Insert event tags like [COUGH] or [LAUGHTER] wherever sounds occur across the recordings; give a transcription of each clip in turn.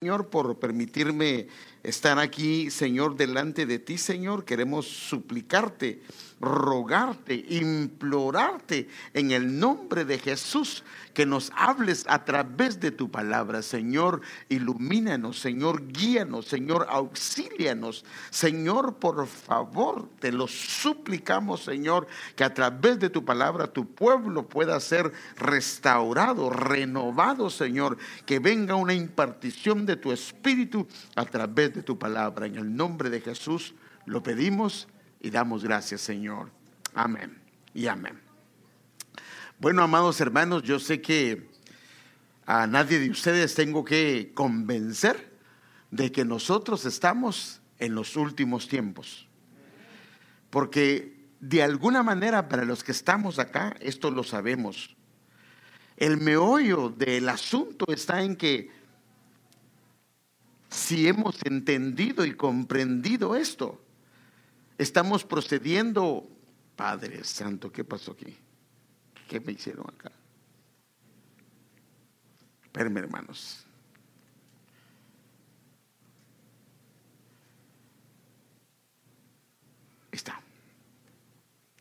Señor, por permitirme estar aquí, Señor, delante de ti, Señor. Queremos suplicarte, rogarte, implorarte en el nombre de Jesús que nos hables a través de tu palabra, Señor. Ilumínanos, Señor, guíanos, Señor, auxílianos. Señor, por favor, te lo suplicamos, Señor, que a través de tu palabra tu pueblo pueda ser restaurado, renovado, Señor. Que venga una impartición de tu espíritu a través de tu palabra. En el nombre de Jesús lo pedimos y damos gracias, Señor. Amén y amén. Bueno, amados hermanos, yo sé que a nadie de ustedes tengo que convencer de que nosotros estamos en los últimos tiempos. Porque de alguna manera para los que estamos acá, esto lo sabemos. El meollo del asunto está en que si hemos entendido y comprendido esto, estamos procediendo, Padre Santo, ¿qué pasó aquí? ¿Qué me hicieron acá? Espérenme, hermanos. Está.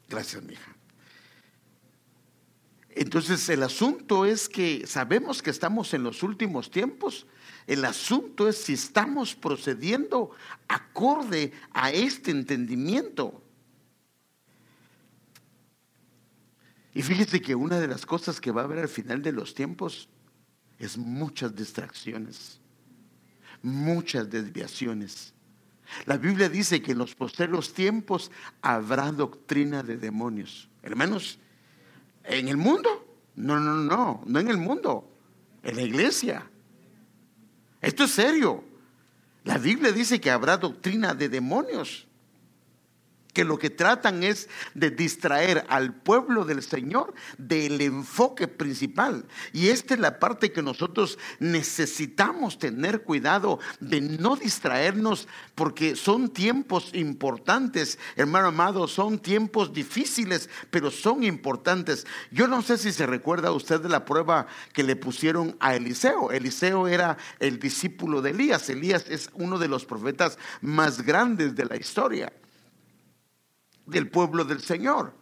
Gracias, mija. Entonces el asunto es que sabemos que estamos en los últimos tiempos. El asunto es si estamos procediendo acorde a este entendimiento. Y fíjese que una de las cosas que va a haber al final de los tiempos es muchas distracciones, muchas desviaciones. La Biblia dice que en los posteriores tiempos habrá doctrina de demonios. Hermanos, ¿en el mundo? No, no, no, no en el mundo, en la iglesia. Esto es serio. La Biblia dice que habrá doctrina de demonios que lo que tratan es de distraer al pueblo del Señor del enfoque principal. Y esta es la parte que nosotros necesitamos tener cuidado de no distraernos porque son tiempos importantes, hermano amado, son tiempos difíciles, pero son importantes. Yo no sé si se recuerda usted de la prueba que le pusieron a Eliseo. Eliseo era el discípulo de Elías. Elías es uno de los profetas más grandes de la historia del pueblo del Señor.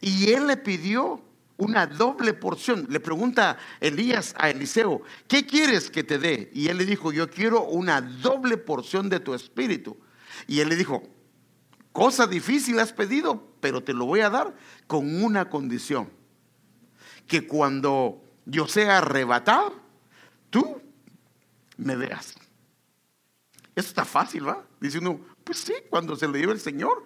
Y él le pidió una doble porción. Le pregunta Elías a Eliseo, ¿qué quieres que te dé? Y él le dijo, yo quiero una doble porción de tu espíritu. Y él le dijo, cosa difícil has pedido, pero te lo voy a dar con una condición. Que cuando yo sea arrebatado, tú me veas. Eso está fácil, ¿va? Dice uno, pues sí, cuando se lo lleve el Señor,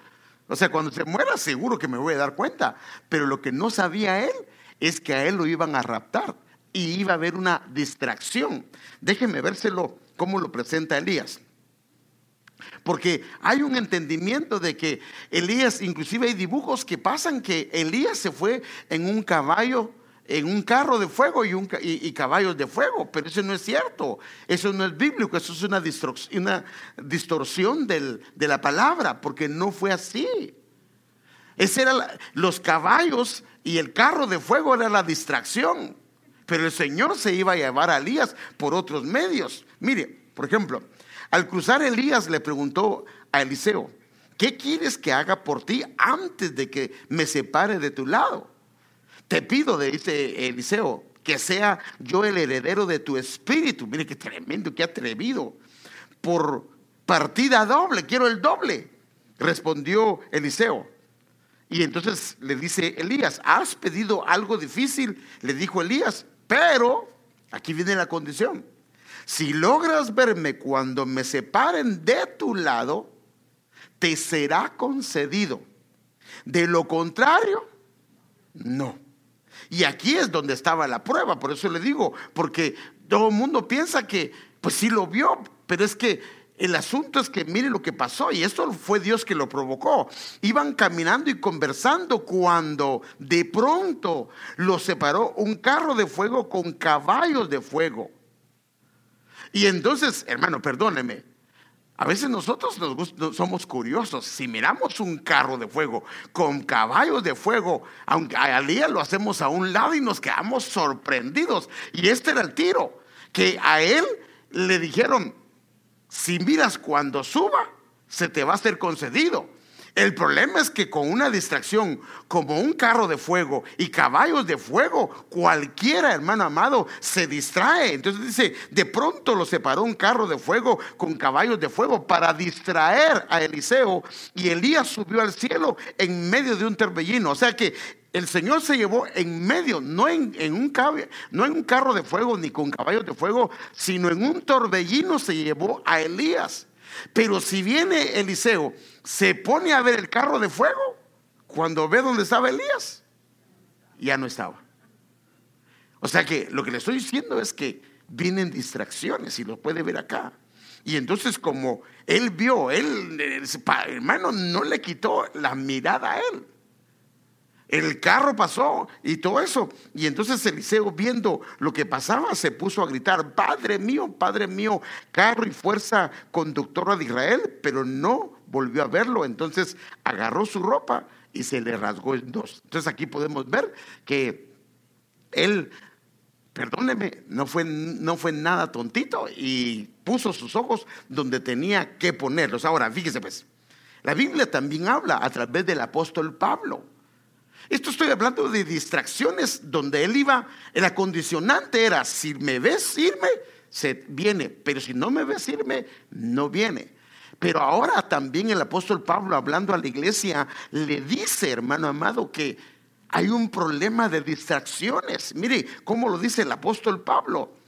o sea, cuando se muera seguro que me voy a dar cuenta. Pero lo que no sabía él es que a él lo iban a raptar y iba a haber una distracción. Déjenme vérselo cómo lo presenta Elías. Porque hay un entendimiento de que Elías, inclusive hay dibujos que pasan que Elías se fue en un caballo en un carro de fuego y, un, y, caballos de fuego, pero eso no es cierto, eso no es bíblico, eso es una, distorsión, una distorsión de la palabra, porque no fue así. Ese era los caballos y el carro de fuego era la distracción, pero el Señor se iba a llevar a Elías por otros medios. Mire, por ejemplo, al cruzar Elías le preguntó a Eliseo, ¿qué quieres que haga por ti antes de que me separe de tu lado? Te pido, dice Eliseo, que sea yo el heredero de tu espíritu. Mire qué tremendo, qué atrevido. Por partida doble, quiero el doble. Respondió Eliseo. Y entonces le dice Elías, ¿has pedido algo difícil? Le dijo Elías, pero aquí viene la condición. Si logras verme cuando me separen de tu lado, te será concedido. De lo contrario, no. Y aquí es donde estaba la prueba, por eso le digo, porque todo el mundo piensa que, pues sí lo vio, pero es que el asunto es que mire lo que pasó y esto fue Dios que lo provocó. Iban caminando y conversando cuando de pronto los separó un carro de fuego con caballos de fuego. Y entonces, hermano, perdóneme, a veces nosotros nos somos curiosos. Si miramos un carro de fuego con caballos de fuego, aunque al día lo hacemos a un lado y nos quedamos sorprendidos. Y este era el tiro, que a él le dijeron, si miras cuando suba, se te va a ser concedido. El problema es que con una distracción como un carro de fuego y caballos de fuego, cualquiera, hermano amado, se distrae. Entonces dice, de pronto lo separó un carro de fuego con caballos de fuego para distraer a Eliseo y Elías subió al cielo en medio de un torbellino. O sea que el Señor se llevó en medio, no en, un no en un carro de fuego ni con caballos de fuego, sino en un torbellino se llevó a Elías. Pero si viene Eliseo, se pone a ver el carro de fuego, cuando ve dónde estaba Elías, ya no estaba. O sea que lo que le estoy diciendo es que vienen distracciones y lo puede ver acá. Y entonces como él vio, él, hermano, no le quitó la mirada a él. El carro pasó y todo eso. Y entonces Eliseo, viendo lo que pasaba, se puso a gritar, Padre mío, Padre mío, carro y fuerza conductora de Israel, pero no volvió a verlo. Entonces agarró su ropa y se le rasgó en dos. Entonces aquí podemos ver que él, perdóneme, no fue, no fue nada tontito y puso sus ojos donde tenía que ponerlos. Ahora, fíjese pues, la Biblia también habla a través del apóstol Pablo esto estoy hablando de distracciones donde él iba, el acondicionante era, si me ves irme, se viene, pero si no me ves irme, no viene. Pero ahora también el apóstol Pablo, hablando a la iglesia, le dice, hermano amado, que hay un problema de distracciones. Mire cómo lo dice el apóstol Pablo.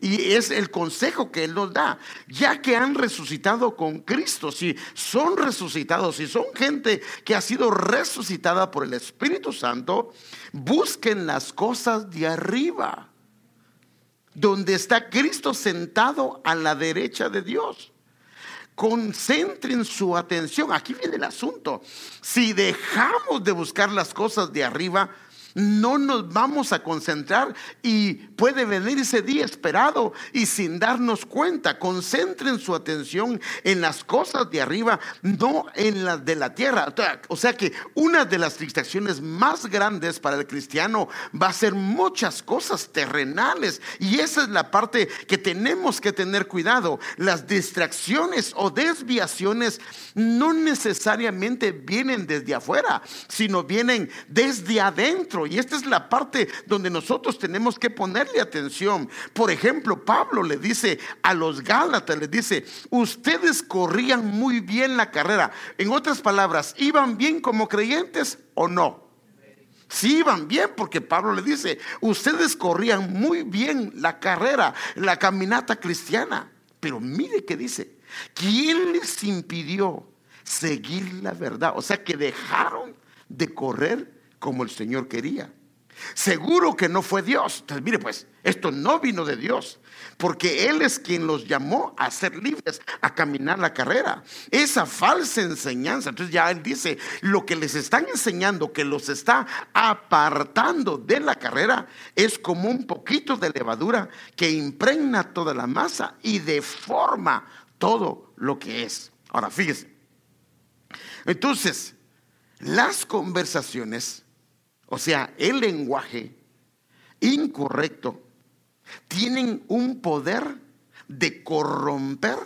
Y es el consejo que Él nos da. Ya que han resucitado con Cristo, si son resucitados, si son gente que ha sido resucitada por el Espíritu Santo, busquen las cosas de arriba, donde está Cristo sentado a la derecha de Dios. Concentren su atención. Aquí viene el asunto. Si dejamos de buscar las cosas de arriba, no nos vamos a concentrar y puede venir ese día esperado y sin darnos cuenta. Concentren su atención en las cosas de arriba, no en las de la tierra. O sea que una de las distracciones más grandes para el cristiano va a ser muchas cosas terrenales y esa es la parte que tenemos que tener cuidado. Las distracciones o desviaciones no necesariamente vienen desde afuera, sino vienen desde adentro y esta es la parte donde nosotros tenemos que ponerle atención. Por ejemplo, Pablo le dice a los Gálatas, le dice, ustedes corrían muy bien la carrera. En otras palabras, ¿iban bien como creyentes o no? Sí iban bien porque Pablo le dice, ustedes corrían muy bien la carrera, la caminata cristiana. Pero mire que dice, ¿quién les impidió seguir la verdad? O sea que dejaron de correr como el Señor quería. Seguro que no fue Dios. Entonces, mire pues, esto no vino de Dios, porque Él es quien los llamó a ser libres, a caminar la carrera. Esa falsa enseñanza, entonces ya Él dice, lo que les están enseñando, que los está apartando de la carrera, es como un poquito de levadura que impregna toda la masa y deforma todo lo que es. Ahora, fíjese. Entonces, las conversaciones o sea, el lenguaje incorrecto, tienen un poder de corromper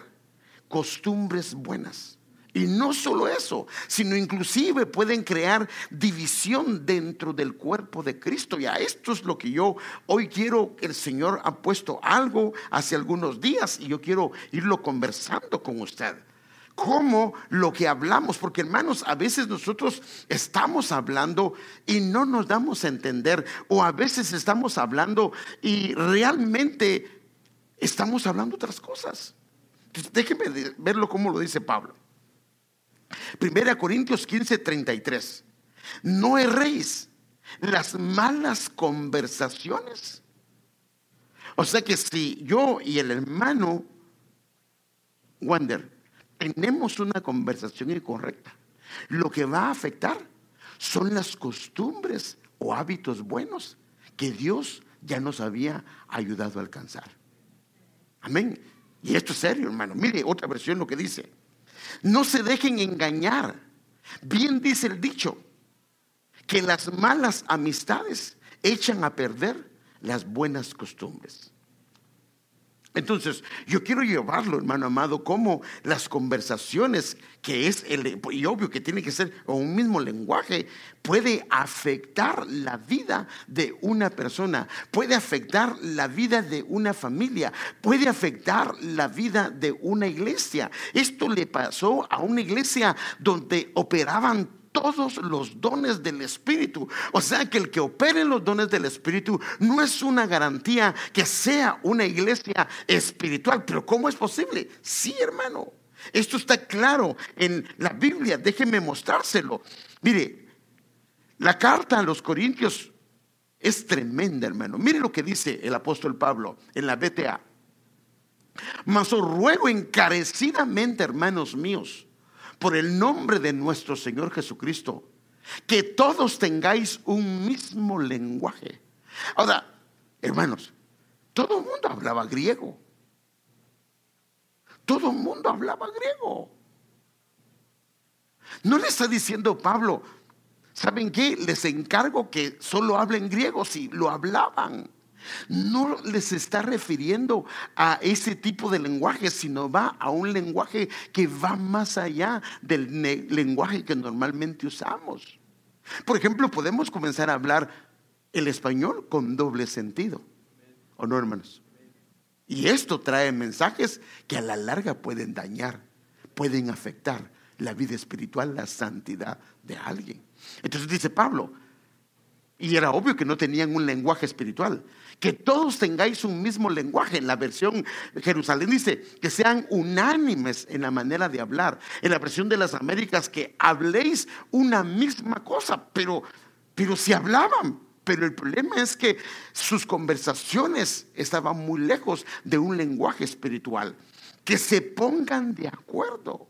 costumbres buenas. Y no solo eso, sino inclusive pueden crear división dentro del cuerpo de Cristo. Y a esto es lo que yo hoy quiero, el Señor ha puesto algo hace algunos días y yo quiero irlo conversando con usted como lo que hablamos, porque hermanos, a veces nosotros estamos hablando y no nos damos a entender, o a veces estamos hablando y realmente estamos hablando otras cosas. Entonces, déjenme verlo como lo dice Pablo. Primera Corintios 15, 33. No erréis las malas conversaciones. O sea que si yo y el hermano Wander tenemos una conversación incorrecta, lo que va a afectar son las costumbres o hábitos buenos que Dios ya nos había ayudado a alcanzar. Amén. Y esto es serio, hermano. Mire otra versión lo que dice. No se dejen engañar. Bien dice el dicho, que las malas amistades echan a perder las buenas costumbres. Entonces, yo quiero llevarlo, hermano amado, como las conversaciones, que es el, y obvio que tiene que ser un mismo lenguaje, puede afectar la vida de una persona, puede afectar la vida de una familia, puede afectar la vida de una iglesia. Esto le pasó a una iglesia donde operaban todos los dones del Espíritu. O sea que el que opere los dones del Espíritu no es una garantía que sea una iglesia espiritual. Pero ¿cómo es posible? Sí, hermano. Esto está claro en la Biblia. Déjenme mostrárselo. Mire, la carta a los Corintios es tremenda, hermano. Mire lo que dice el apóstol Pablo en la BTA. Mas os ruego encarecidamente, hermanos míos, por el nombre de nuestro Señor Jesucristo, que todos tengáis un mismo lenguaje. Ahora, hermanos, todo el mundo hablaba griego. Todo el mundo hablaba griego. No le está diciendo Pablo, ¿saben qué? Les encargo que solo hablen griego si lo hablaban no les está refiriendo a ese tipo de lenguaje, sino va a un lenguaje que va más allá del lenguaje que normalmente usamos. Por ejemplo, podemos comenzar a hablar el español con doble sentido, ¿o no, hermanos? Y esto trae mensajes que a la larga pueden dañar, pueden afectar la vida espiritual, la santidad de alguien. Entonces dice Pablo, y era obvio que no tenían un lenguaje espiritual, que todos tengáis un mismo lenguaje. En la versión Jerusalén dice que sean unánimes en la manera de hablar. En la versión de las Américas que habléis una misma cosa, pero, pero si hablaban. Pero el problema es que sus conversaciones estaban muy lejos de un lenguaje espiritual. Que se pongan de acuerdo.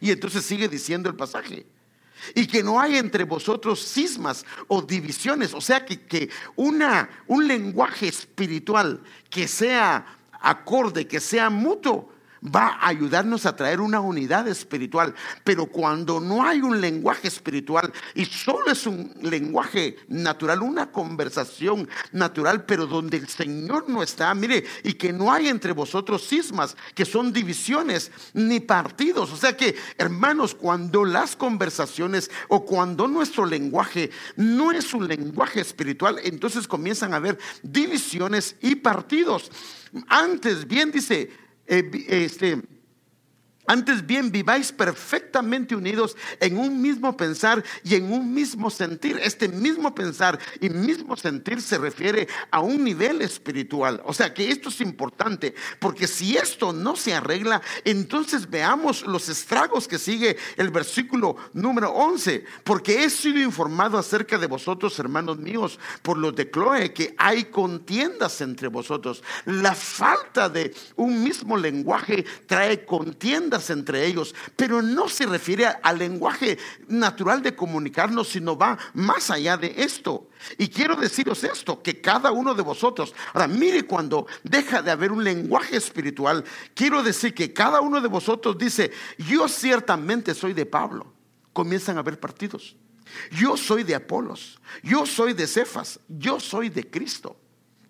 Y entonces sigue diciendo el pasaje y que no hay entre vosotros cismas o divisiones, o sea que, que una, un lenguaje espiritual que sea acorde, que sea mutuo, va a ayudarnos a traer una unidad espiritual. Pero cuando no hay un lenguaje espiritual y solo es un lenguaje natural, una conversación natural, pero donde el Señor no está, mire, y que no hay entre vosotros cismas, que son divisiones ni partidos. O sea que, hermanos, cuando las conversaciones o cuando nuestro lenguaje no es un lenguaje espiritual, entonces comienzan a haber divisiones y partidos. Antes bien dice, este, antes bien, viváis perfectamente unidos en un mismo pensar y en un mismo sentir. Este mismo pensar y mismo sentir se refiere a un nivel espiritual. O sea que esto es importante, porque si esto no se arregla, entonces veamos los estragos que sigue el versículo número 11. Porque he sido informado acerca de vosotros, hermanos míos, por los de que hay contiendas entre vosotros. La falta de un mismo lenguaje trae contiendas entre ellos, pero no se refiere al lenguaje natural de comunicarnos, sino va más allá de esto. Y quiero deciros esto, que cada uno de vosotros, ahora mire cuando deja de haber un lenguaje espiritual, quiero decir que cada uno de vosotros dice, yo ciertamente soy de Pablo, comienzan a haber partidos. Yo soy de Apolos, yo soy de Cefas, yo soy de Cristo.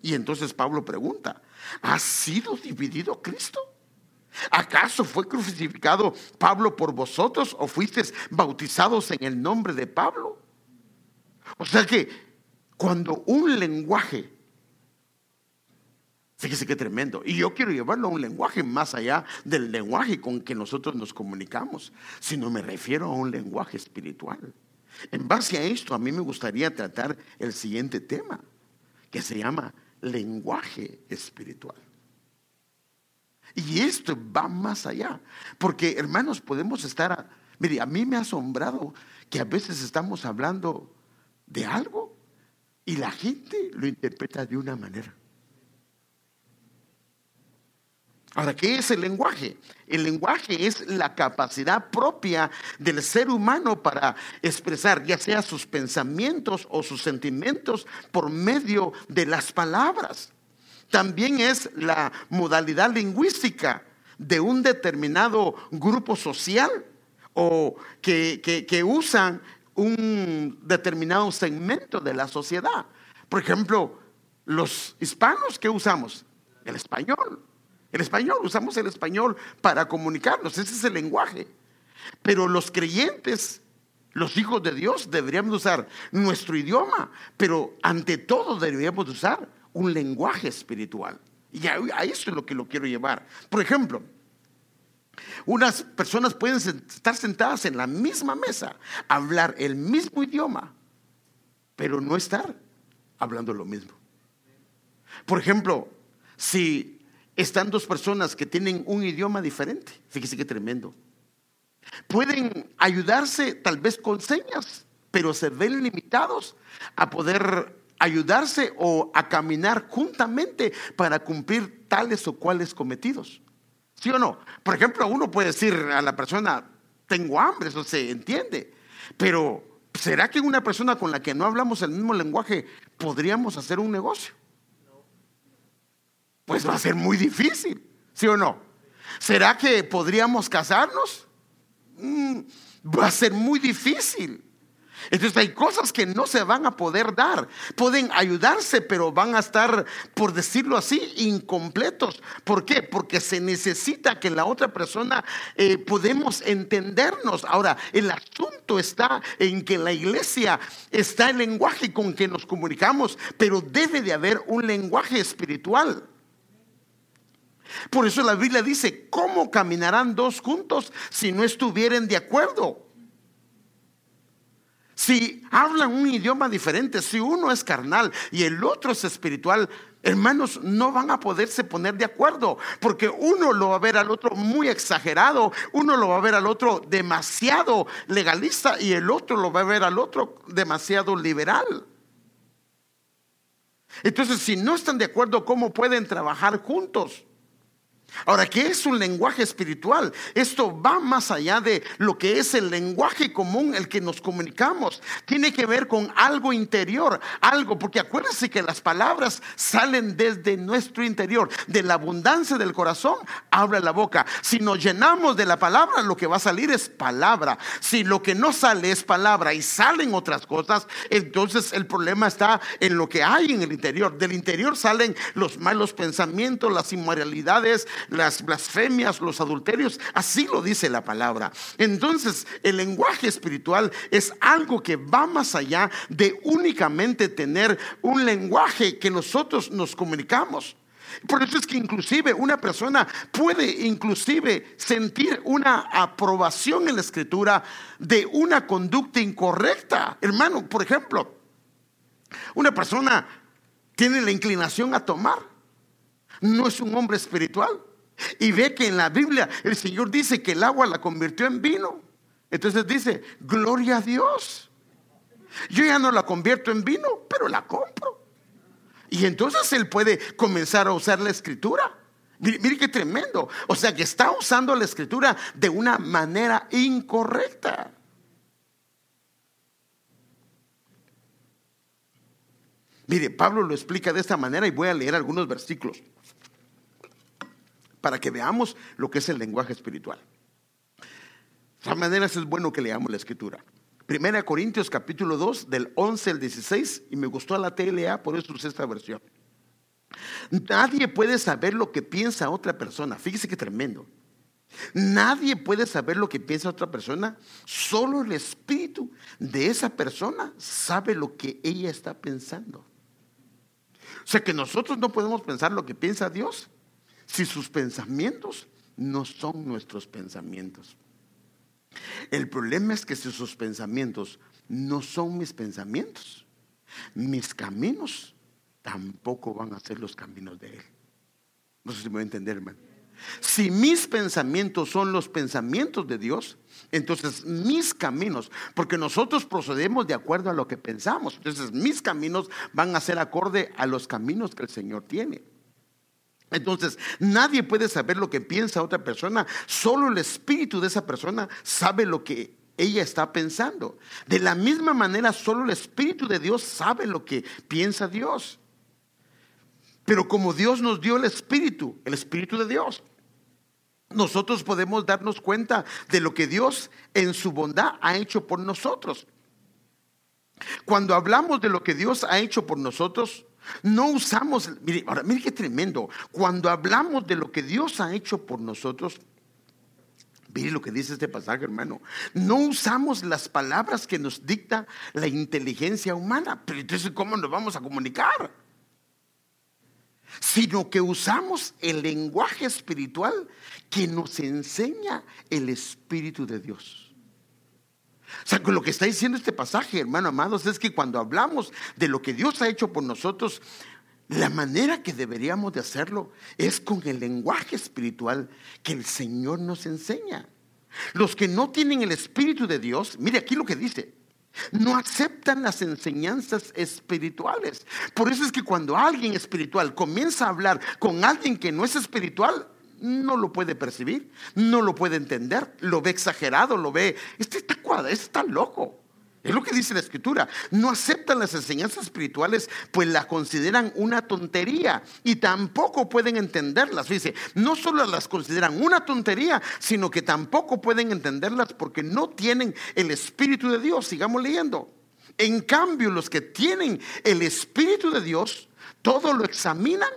Y entonces Pablo pregunta, ¿ha sido dividido Cristo? ¿Acaso fue crucificado Pablo por vosotros o fuisteis bautizados en el nombre de Pablo? O sea que cuando un lenguaje, fíjese qué tremendo, y yo quiero llevarlo a un lenguaje más allá del lenguaje con que nosotros nos comunicamos, sino me refiero a un lenguaje espiritual. En base a esto, a mí me gustaría tratar el siguiente tema, que se llama lenguaje espiritual. Y esto va más allá. Porque, hermanos, podemos estar... mire, a mí me ha asombrado que a veces estamos hablando de algo y la gente lo interpreta de una manera. Ahora, ¿qué es el lenguaje? El lenguaje es la capacidad propia del ser humano para expresar ya sea sus pensamientos o sus sentimientos por medio de las palabras también es la modalidad lingüística de un determinado grupo social o que, usan un determinado segmento de la sociedad. Por ejemplo, los hispanos, ¿qué usamos? El español. El español, usamos el español para comunicarnos, ese es el lenguaje. Pero los creyentes, los hijos de Dios, deberíamos usar nuestro idioma, pero ante todo deberíamos usar un lenguaje espiritual. Y a, eso es lo que lo quiero llevar. Por ejemplo, unas personas pueden estar sentadas en la misma mesa, hablar el mismo idioma, pero no estar hablando lo mismo. Por ejemplo, si están dos personas que tienen un idioma diferente, fíjese qué tremendo. Pueden ayudarse tal vez con señas, pero se ven limitados a poder ayudarse o a caminar juntamente para cumplir tales o cuales cometidos. ¿Sí o no? Por ejemplo, uno puede decir a la persona, tengo hambre, eso se entiende, pero ¿será que una persona con la que no hablamos el mismo lenguaje podríamos hacer un negocio? Pues va a ser muy difícil, ¿sí o no? ¿Será que podríamos casarnos? Mm, va a ser muy difícil. Entonces hay cosas que no se van a poder dar. Pueden ayudarse, pero van a estar, por decirlo así, incompletos. ¿Por qué? Porque se necesita que la otra persona eh, podemos entendernos. Ahora, el asunto está en que la iglesia está el lenguaje con que nos comunicamos, pero debe de haber un lenguaje espiritual. Por eso la Biblia dice, ¿cómo caminarán dos juntos si no estuvieran de acuerdo? Si hablan un idioma diferente, si uno es carnal y el otro es espiritual, hermanos, no van a poderse poner de acuerdo, porque uno lo va a ver al otro muy exagerado, uno lo va a ver al otro demasiado legalista y el otro lo va a ver al otro demasiado liberal. Entonces, si no están de acuerdo, ¿cómo pueden trabajar juntos? Ahora, ¿qué es un lenguaje espiritual? Esto va más allá de lo que es el lenguaje común, el que nos comunicamos. Tiene que ver con algo interior, algo, porque acuérdense que las palabras salen desde nuestro interior. De la abundancia del corazón habla la boca. Si nos llenamos de la palabra, lo que va a salir es palabra. Si lo que no sale es palabra y salen otras cosas, entonces el problema está en lo que hay en el interior. Del interior salen los malos pensamientos, las inmoralidades, las blasfemias, los adulterios. Así lo dice la palabra. Entonces, el lenguaje espiritual es algo que va más allá de únicamente tener un lenguaje que nosotros nos comunicamos. Por eso es que inclusive una persona puede inclusive sentir una aprobación en la escritura de una conducta incorrecta. Hermano, por ejemplo, una persona tiene la inclinación a tomar no es un hombre espiritual. Y ve que en la Biblia el Señor dice que el agua la convirtió en vino. Entonces dice, gloria a Dios. Yo ya no la convierto en vino, pero la compro. Y entonces él puede comenzar a usar la escritura. Mire, mire, qué tremendo. O sea que está usando la escritura de una manera incorrecta. Mire, Pablo lo explica de esta manera y voy a leer algunos versículos para que veamos lo que es el lenguaje espiritual. De todas maneras es bueno que leamos la escritura. Primera Corintios capítulo 2 del 11 al 16 y me gustó la TLA, por eso usé esta versión. Nadie puede saber lo que piensa otra persona. Fíjese qué tremendo. Nadie puede saber lo que piensa otra persona. Solo el espíritu de esa persona sabe lo que ella está pensando. O sea que nosotros no podemos pensar lo que piensa Dios si sus pensamientos no son nuestros pensamientos. El problema es que si sus pensamientos no son mis pensamientos, mis caminos tampoco van a ser los caminos de Él. No sé si me voy a entender, hermano. Si mis pensamientos son los pensamientos de Dios, entonces mis caminos, porque nosotros procedemos de acuerdo a lo que pensamos, entonces mis caminos van a ser acorde a los caminos que el Señor tiene. Entonces, nadie puede saber lo que piensa otra persona, solo el espíritu de esa persona sabe lo que ella está pensando. De la misma manera, solo el espíritu de Dios sabe lo que piensa Dios. Pero como Dios nos dio el espíritu, el espíritu de Dios, nosotros podemos darnos cuenta de lo que Dios en su bondad ha hecho por nosotros. Cuando hablamos de lo que Dios ha hecho por nosotros, No usamos, mire, ahora, mire qué tremendo. Cuando hablamos de lo que Dios ha hecho por nosotros, mire lo que dice este pasaje, hermano. No usamos las palabras que nos dicta la inteligencia humana. Pero entonces, ¿cómo nos vamos a comunicar? Sino que usamos el lenguaje espiritual que nos enseña el Espíritu de Dios. O sea, con lo que está diciendo este pasaje, hermano amados, es que cuando hablamos de lo que Dios ha hecho por nosotros, la manera que deberíamos de hacerlo es con el lenguaje espiritual que el Señor nos enseña. Los que no tienen el Espíritu de Dios, mire aquí lo que dice, no aceptan las enseñanzas espirituales. Por eso es que cuando alguien espiritual comienza a hablar con alguien que no es espiritual, no lo puede percibir, no lo puede entender, lo ve exagerado, lo ve, este está cuadrado, este está loco. Es lo que dice la escritura. No aceptan las enseñanzas espirituales, pues las consideran una tontería y tampoco pueden entenderlas. Dice, no solo las consideran una tontería, sino que tampoco pueden entenderlas porque no tienen el Espíritu de Dios. Sigamos leyendo. En cambio, los que tienen el Espíritu de Dios, todo lo examinan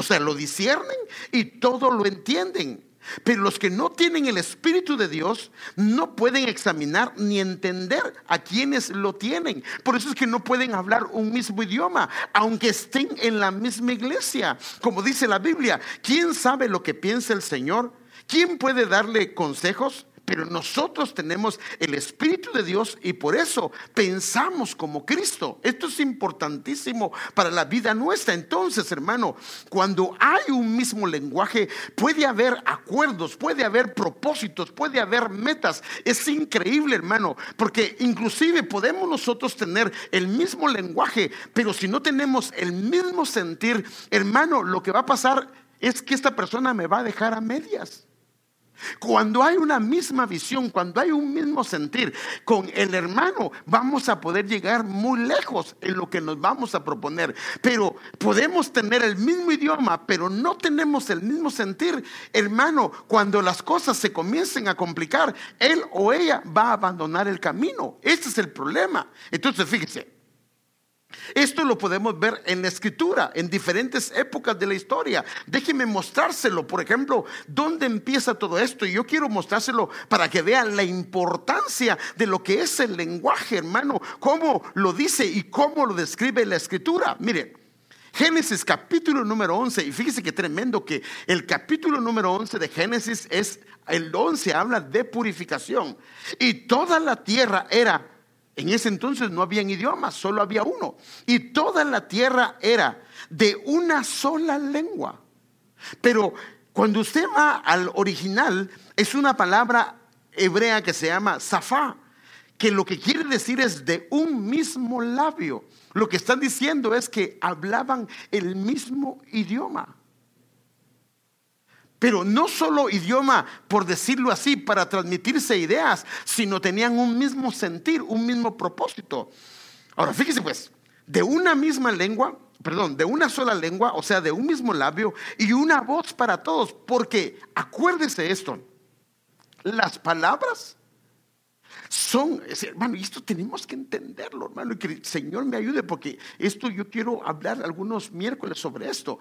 o sea, lo disciernen y todo lo entienden. Pero los que no tienen el Espíritu de Dios no pueden examinar ni entender a quienes lo tienen. Por eso es que no pueden hablar un mismo idioma, aunque estén en la misma iglesia. Como dice la Biblia, ¿quién sabe lo que piensa el Señor? ¿Quién puede darle consejos? Pero nosotros tenemos el Espíritu de Dios y por eso pensamos como Cristo. Esto es importantísimo para la vida nuestra. Entonces, hermano, cuando hay un mismo lenguaje, puede haber acuerdos, puede haber propósitos, puede haber metas. Es increíble, hermano, porque inclusive podemos nosotros tener el mismo lenguaje, pero si no tenemos el mismo sentir, hermano, lo que va a pasar es que esta persona me va a dejar a medias. Cuando hay una misma visión, cuando hay un mismo sentir con el hermano, vamos a poder llegar muy lejos en lo que nos vamos a proponer. Pero podemos tener el mismo idioma, pero no tenemos el mismo sentir. Hermano, cuando las cosas se comiencen a complicar, él o ella va a abandonar el camino. Ese es el problema. Entonces, fíjese. Esto lo podemos ver en la escritura, en diferentes épocas de la historia. Déjeme mostrárselo, por ejemplo, dónde empieza todo esto. Y yo quiero mostrárselo para que vean la importancia de lo que es el lenguaje, hermano, cómo lo dice y cómo lo describe la escritura. Mire, Génesis capítulo número 11, y fíjese que tremendo que el capítulo número 11 de Génesis es, el 11 habla de purificación. Y toda la tierra era en ese entonces no habían idiomas, solo había uno. Y toda la tierra era de una sola lengua. Pero cuando usted va al original, es una palabra hebrea que se llama zafá, que lo que quiere decir es de un mismo labio. Lo que están diciendo es que hablaban el mismo idioma. Pero no solo idioma, por decirlo así, para transmitirse ideas, sino tenían un mismo sentir, un mismo propósito. Ahora, fíjese pues, de una misma lengua, perdón, de una sola lengua, o sea, de un mismo labio y una voz para todos, porque acuérdese esto, las palabras son, hermano, y esto tenemos que entenderlo, hermano, y que el Señor me ayude, porque esto yo quiero hablar algunos miércoles sobre esto.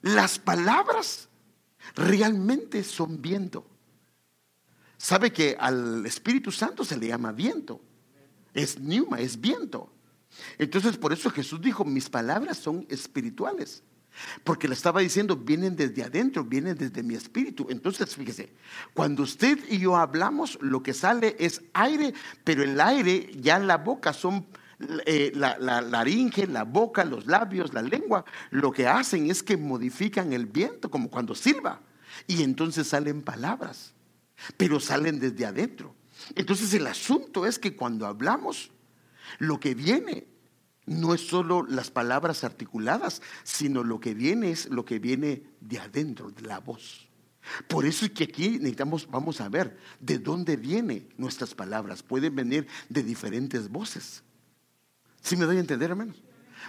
Las palabras realmente son viento. Sabe que al Espíritu Santo se le llama viento. Es Numa, es viento. Entonces por eso Jesús dijo, mis palabras son espirituales. Porque le estaba diciendo, vienen desde adentro, vienen desde mi espíritu. Entonces, fíjese, cuando usted y yo hablamos, lo que sale es aire, pero el aire ya en la boca son eh, la, la, laringe, la boca, los labios, la lengua, lo que hacen es que modifican el viento, como cuando silba. Y entonces salen palabras, pero salen desde adentro. Entonces el asunto es que cuando hablamos, lo que viene no es solo las palabras articuladas, sino lo que viene es lo que viene de adentro, de la voz. Por eso es que aquí necesitamos, vamos a ver de dónde vienen nuestras palabras. Pueden venir de diferentes voces. ¿Sí me doy a entender, hermanos?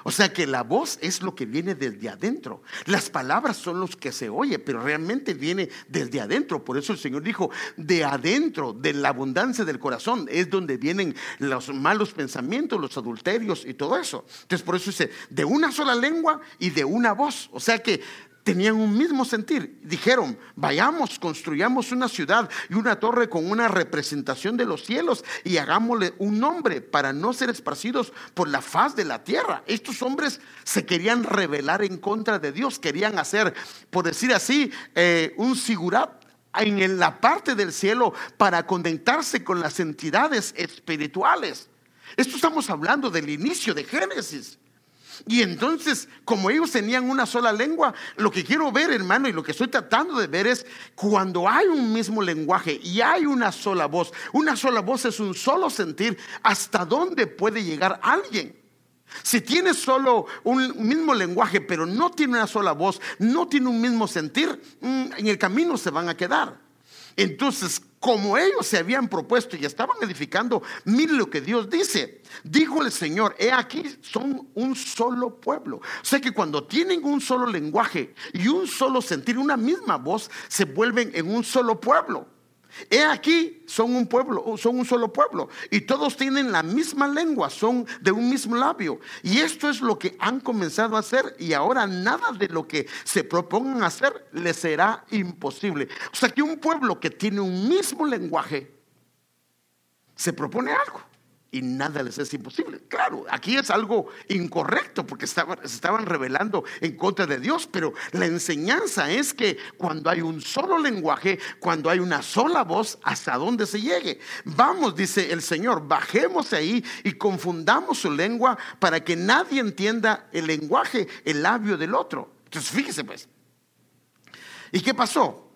O sea que la voz es lo que viene desde adentro. Las palabras son los que se oye, pero realmente viene desde adentro. Por eso el Señor dijo, de adentro, de la abundancia del corazón, es donde vienen los malos pensamientos, los adulterios y todo eso. Entonces por eso dice, de una sola lengua y de una voz. O sea que tenían un mismo sentir. Dijeron, vayamos, construyamos una ciudad y una torre con una representación de los cielos y hagámosle un nombre para no ser esparcidos por la faz de la tierra. Estos hombres se querían rebelar en contra de Dios, querían hacer, por decir así, eh, un sigurat en la parte del cielo para conectarse con las entidades espirituales. Esto estamos hablando del inicio de Génesis. Y entonces, como ellos tenían una sola lengua, lo que quiero ver, hermano, y lo que estoy tratando de ver es cuando hay un mismo lenguaje y hay una sola voz, una sola voz es un solo sentir, ¿hasta dónde puede llegar alguien? Si tiene solo un mismo lenguaje, pero no tiene una sola voz, no tiene un mismo sentir, mm, en el camino se van a quedar. Entonces, como ellos se habían propuesto y estaban edificando, mire lo que Dios dice. Dijo el Señor, he aquí son un solo pueblo. O sea que cuando tienen un solo lenguaje y un solo sentir, una misma voz, se vuelven en un solo pueblo. He aquí, son un pueblo, son un solo pueblo, y todos tienen la misma lengua, son de un mismo labio. Y esto es lo que han comenzado a hacer, y ahora nada de lo que se propongan hacer les será imposible. O sea que un pueblo que tiene un mismo lenguaje se propone algo y nada les es imposible. Claro, aquí es algo incorrecto porque se estaban revelando en contra de Dios, pero la enseñanza es que cuando hay un solo lenguaje, cuando hay una sola voz, hasta dónde se llegue. Vamos, dice el Señor, bajemos ahí y confundamos su lengua para que nadie entienda el lenguaje, el labio del otro. Entonces, fíjese pues. ¿Y qué pasó?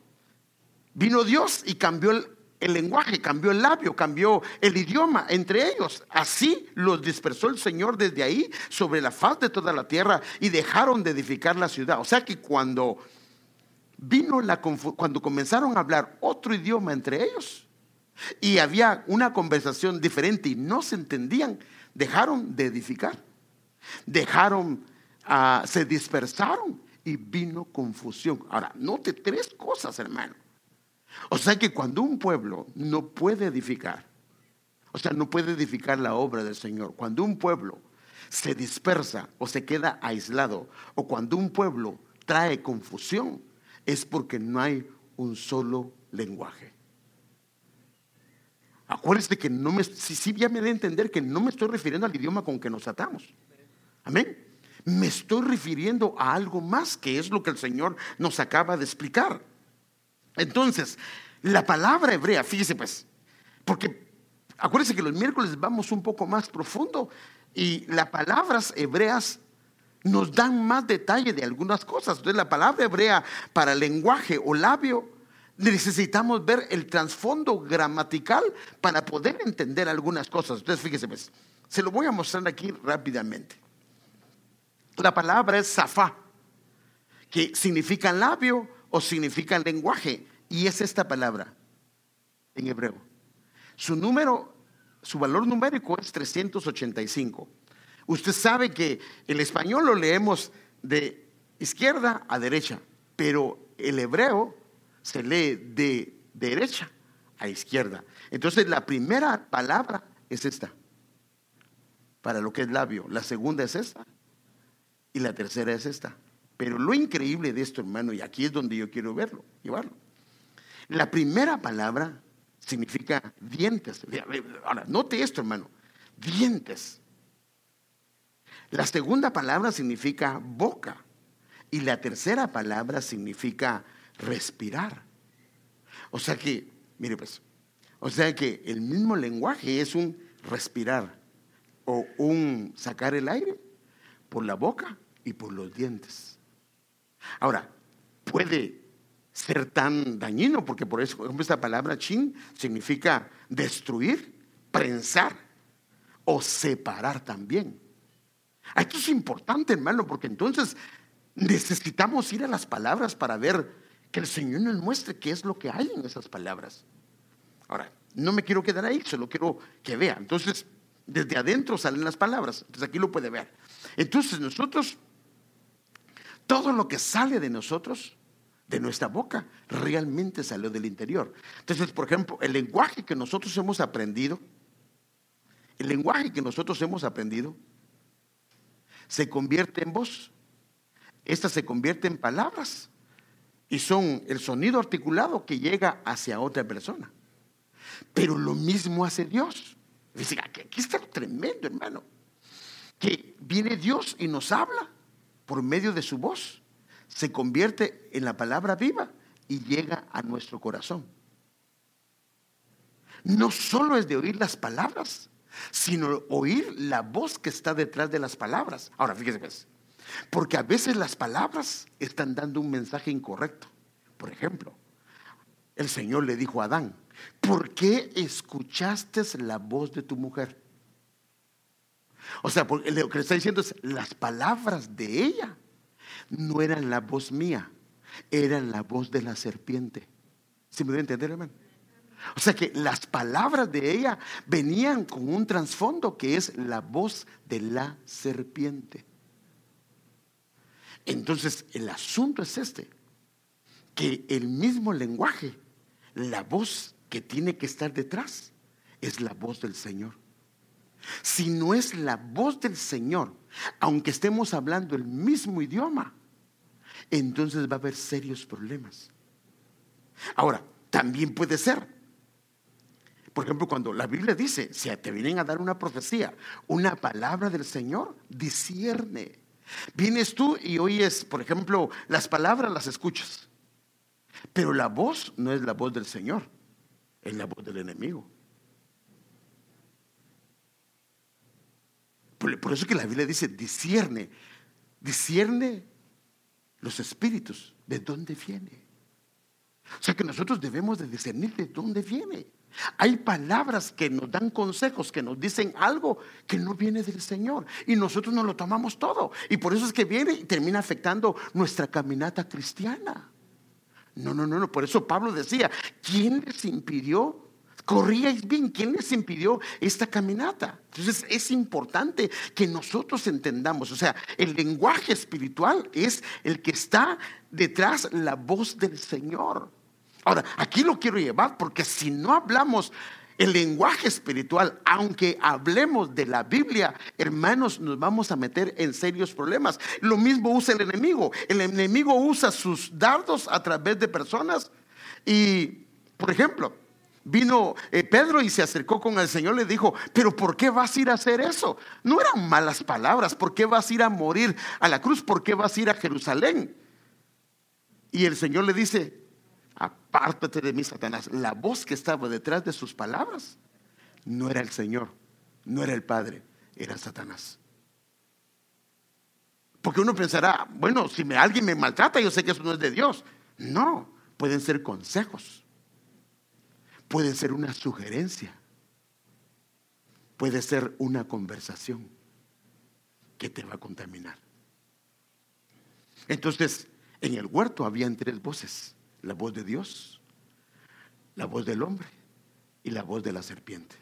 Vino Dios y cambió el el lenguaje, cambió el labio, cambió el idioma entre ellos. Así los dispersó el Señor desde ahí sobre la faz de toda la tierra y dejaron de edificar la ciudad. O sea que cuando vino la cuando comenzaron a hablar otro idioma entre ellos y había una conversación diferente y no se entendían, dejaron de edificar. Dejaron, uh, se dispersaron y vino confusión. Ahora, note tres cosas, hermano. O sea que cuando un pueblo no puede edificar, o sea, no puede edificar la obra del Señor, cuando un pueblo se dispersa o se queda aislado, o cuando un pueblo trae confusión, es porque no hay un solo lenguaje. Acuérdense que no me, si, si ya me a entender que no me estoy refiriendo al idioma con que nos atamos. Amén. Me estoy refiriendo a algo más que es lo que el Señor nos acaba de explicar. Entonces, la palabra hebrea, fíjese pues, porque acuérdense que los miércoles vamos un poco más profundo y las palabras hebreas nos dan más detalle de algunas cosas. Entonces, la palabra hebrea para lenguaje o labio, necesitamos ver el trasfondo gramatical para poder entender algunas cosas. Entonces, fíjese pues, se lo voy a mostrar aquí rápidamente. La palabra es zafá, que significa labio o significa lenguaje. Y es esta palabra en hebreo. Su número, su valor numérico es 385. Usted sabe que el español lo leemos de izquierda a derecha, pero el hebreo se lee de derecha a izquierda. Entonces la primera palabra es esta, para lo que es labio. La segunda es esta y la tercera es esta. Pero lo increíble de esto, hermano, y aquí es donde yo quiero verlo, llevarlo. La primera palabra significa dientes. Ahora, note esto, hermano. Dientes. La segunda palabra significa boca. Y la tercera palabra significa respirar. O sea que, mire pues, o sea que el mismo lenguaje es un respirar o un sacar el aire por la boca y por los dientes. Ahora, puede ser tan dañino, porque por eso, por ejemplo, esta palabra chin significa destruir, prensar o separar también. Esto es importante, hermano, porque entonces necesitamos ir a las palabras para ver que el Señor nos muestre qué es lo que hay en esas palabras. Ahora, no me quiero quedar ahí, solo quiero que vea. Entonces, Desde adentro salen las palabras. Entonces aquí lo puede ver. Entonces nosotros, todo lo que sale de nosotros, de nuestra boca, realmente salió del interior. Entonces, por ejemplo, el lenguaje que nosotros hemos aprendido, el lenguaje que nosotros hemos aprendido, se convierte en voz. Esta se convierte en palabras y son el sonido articulado que llega hacia otra persona. Pero lo mismo hace Dios. Dice, aquí está tremendo, hermano. Que viene Dios y nos habla por medio de su voz. Se convierte en la palabra viva y llega a nuestro corazón. No solo es de oír las palabras, sino oír la voz que está detrás de las palabras. Ahora, fíjese, pues, porque a veces las palabras están dando un mensaje incorrecto. Por ejemplo, el Señor le dijo a Adán, ¿por qué escuchaste la voz de tu mujer? O sea, lo que le está diciendo es, las palabras de ella no eran la voz mía, eran la voz de la serpiente. ¿Sí me a entender, hermano? O sea que las palabras de ella venían con un trasfondo que es la voz de la serpiente. Entonces, el asunto es este, que el mismo lenguaje, la voz que tiene que estar detrás, es la voz del Señor. Si no es la voz del Señor, aunque estemos hablando el mismo idioma, entonces va a haber serios problemas. Ahora, también puede ser, por ejemplo, cuando la Biblia dice, si te vienen a dar una profecía, una palabra del Señor, discierne. Vienes tú y oyes, por ejemplo, las palabras las escuchas, pero la voz no es la voz del Señor, es la voz del enemigo. Por, eso que la Biblia dice, discierne, discierne los espíritus, ¿de dónde viene? O sea que nosotros debemos de discernir de dónde viene. Hay palabras que nos dan consejos, que nos dicen algo que no viene del Señor. Y nosotros no lo tomamos todo. Y por eso es que viene y termina afectando nuestra caminata cristiana. No, no, no, no. Por eso Pablo decía, ¿quién les impidió? Corríais bien, ¿quién les impidió esta caminata? Entonces es importante que nosotros entendamos, o sea, el lenguaje espiritual es el que está detrás la voz del Señor. Ahora, aquí lo quiero llevar porque si no hablamos el lenguaje espiritual, aunque hablemos de la Biblia, hermanos, nos vamos a meter en serios problemas. Lo mismo usa el enemigo. El enemigo usa sus dardos a través de personas. Y, por ejemplo, vino eh, Pedro y se acercó con el Señor, le dijo, pero ¿por qué vas a ir a hacer eso? No eran malas palabras, ¿por qué vas a ir a morir a la cruz? ¿Por qué vas a ir a Jerusalén? Y el Señor le dice, apártate de mí, Satanás. La voz que estaba detrás de sus palabras no era el Señor, no era el Padre, era Satanás. Porque uno pensará, bueno, si me, alguien me maltrata, yo sé que eso no es de Dios. No, pueden ser consejos, puede ser una sugerencia, puede ser una conversación que te va a contaminar. Entonces, en el huerto habían tres voces la voz de Dios, la voz del hombre y la voz de la serpiente.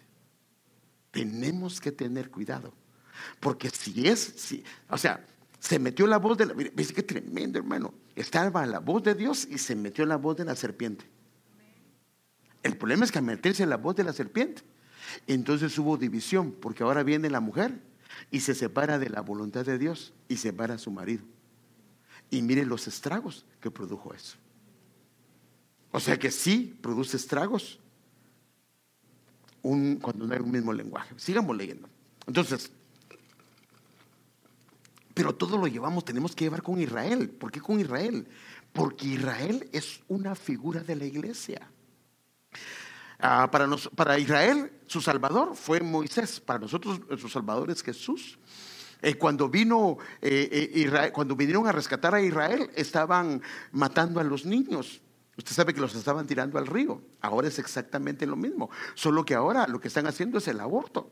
Tenemos que tener cuidado, porque si es, si, o sea, se metió la voz de la, mire, qué tremendo hermano, estaba la voz de Dios y se metió la voz de la serpiente. El problema es que al meterse la voz de la serpiente, entonces hubo división, porque ahora viene la mujer y se separa de la voluntad de Dios y separa a su marido. Y mire los estragos que produjo eso. O sea que sí produce estragos cuando no hay un mismo lenguaje. Sigamos leyendo. Entonces, pero todo lo llevamos, tenemos que llevar con Israel. ¿Por qué con Israel? Porque Israel es una figura de la iglesia. Ah, para, para, Israel, su salvador fue Moisés. Para nosotros, su salvador es Jesús. Eh, cuando vino eh, eh, cuando vinieron a rescatar a Israel, estaban matando a los niños. Usted sabe que los estaban tirando al río. Ahora es exactamente lo mismo. Solo que ahora lo que están haciendo es el aborto.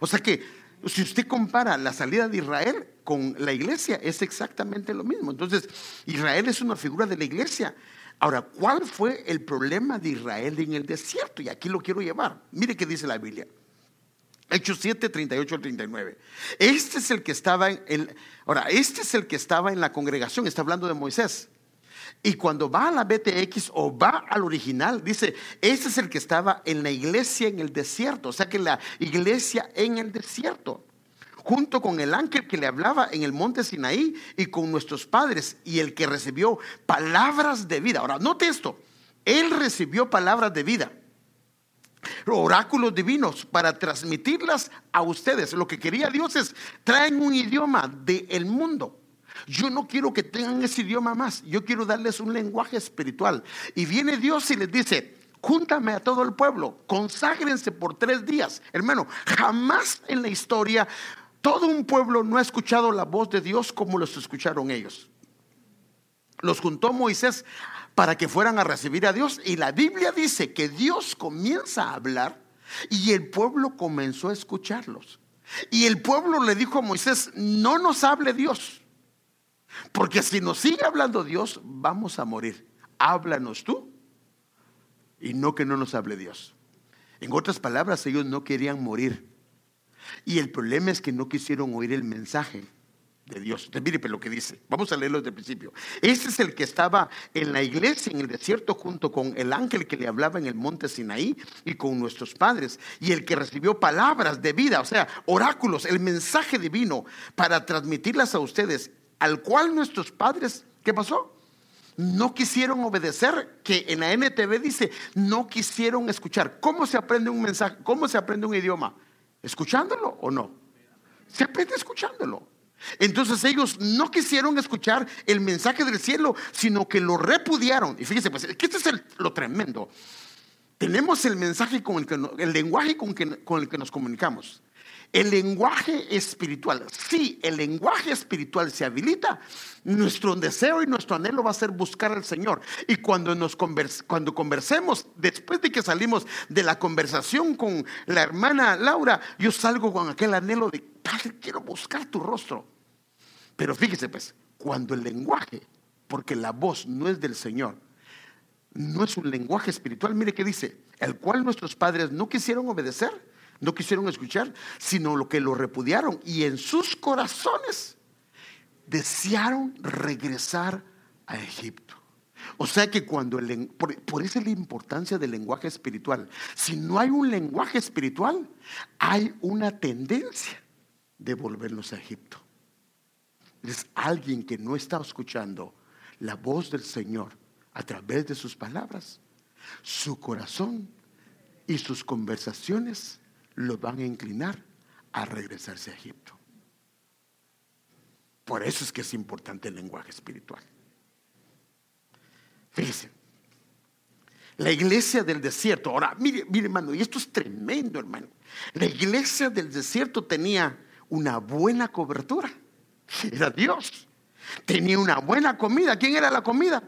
O sea que si usted compara la salida de Israel con la iglesia, es exactamente lo mismo. Entonces, Israel es una figura de la iglesia. Ahora, ¿cuál fue el problema de Israel en el desierto? Y aquí lo quiero llevar. Mire qué dice la Biblia. Hechos 7, 38 al 39. Este es el que estaba en, ahora, este es el que estaba en la congregación, está hablando de Moisés. Y cuando va a la BTX o va al original, dice, este es el que estaba en la iglesia en el desierto, o sea que la iglesia en el desierto, junto con el ángel que le hablaba en el monte Sinaí y con nuestros padres y el que recibió palabras de vida. Ahora, note esto, él recibió palabras de vida oráculos divinos para transmitirlas a ustedes. Lo que quería Dios es traen un idioma del mundo. Yo no quiero que tengan ese idioma más. Yo quiero darles un lenguaje espiritual. Y viene Dios y les dice, júntame a todo el pueblo, conságrense por tres días. Hermano, jamás en la historia todo un pueblo no ha escuchado la voz de Dios como los escucharon ellos. Los juntó Moisés para que fueran a recibir a Dios. Y la Biblia dice que Dios comienza a hablar y el pueblo comenzó a escucharlos. Y el pueblo le dijo a Moisés, no nos hable Dios, porque si nos sigue hablando Dios, vamos a morir. Háblanos tú y no que no nos hable Dios. En otras palabras, ellos no querían morir. Y el problema es que no quisieron oír el mensaje de Dios. Mire pues, lo que dice. Vamos a leerlo desde el principio. Este es el que estaba en la iglesia en el desierto junto con el ángel que le hablaba en el monte Sinaí y con nuestros padres y el que recibió palabras de vida, o sea, oráculos, el mensaje divino para transmitirlas a ustedes, al cual nuestros padres, ¿qué pasó? No quisieron obedecer, que en la NTV dice, no quisieron escuchar. ¿Cómo se aprende un mensaje? ¿Cómo se aprende un idioma? ¿Escuchándolo o no? Se aprende escuchándolo. Entonces ellos no quisieron escuchar el mensaje del cielo, sino que lo repudiaron. Y fíjense, pues, que este es lo tremendo. Tenemos el mensaje con el que, lenguaje con el que nos comunicamos. El lenguaje espiritual, si el lenguaje espiritual se habilita, nuestro deseo y nuestro anhelo va a ser buscar al Señor. Y cuando nos cuando conversemos, después de que salimos de la conversación con la hermana Laura, yo salgo con aquel anhelo de, Padre, quiero buscar tu rostro. Pero fíjese pues, cuando el lenguaje, porque la voz no es del Señor, no es un lenguaje espiritual, mire que dice, el cual nuestros padres no quisieron obedecer no quisieron escuchar, sino lo que lo repudiaron. Y en sus corazones desearon regresar a Egipto. O sea que cuando el, por, por eso es la importancia del lenguaje espiritual. Si no hay un lenguaje espiritual, hay una tendencia de volvernos a Egipto. Es alguien que no está escuchando la voz del Señor a través de sus palabras, su corazón y sus conversaciones lo van a inclinar a regresarse a Egipto. Por eso es que es importante el lenguaje espiritual. Fíjense, la iglesia del desierto, ahora, mire, mire hermano, y esto es tremendo hermano. La iglesia del desierto tenía una buena cobertura, [LAUGHS] era Dios. Tenía una buena comida. ¿Quién era la comida?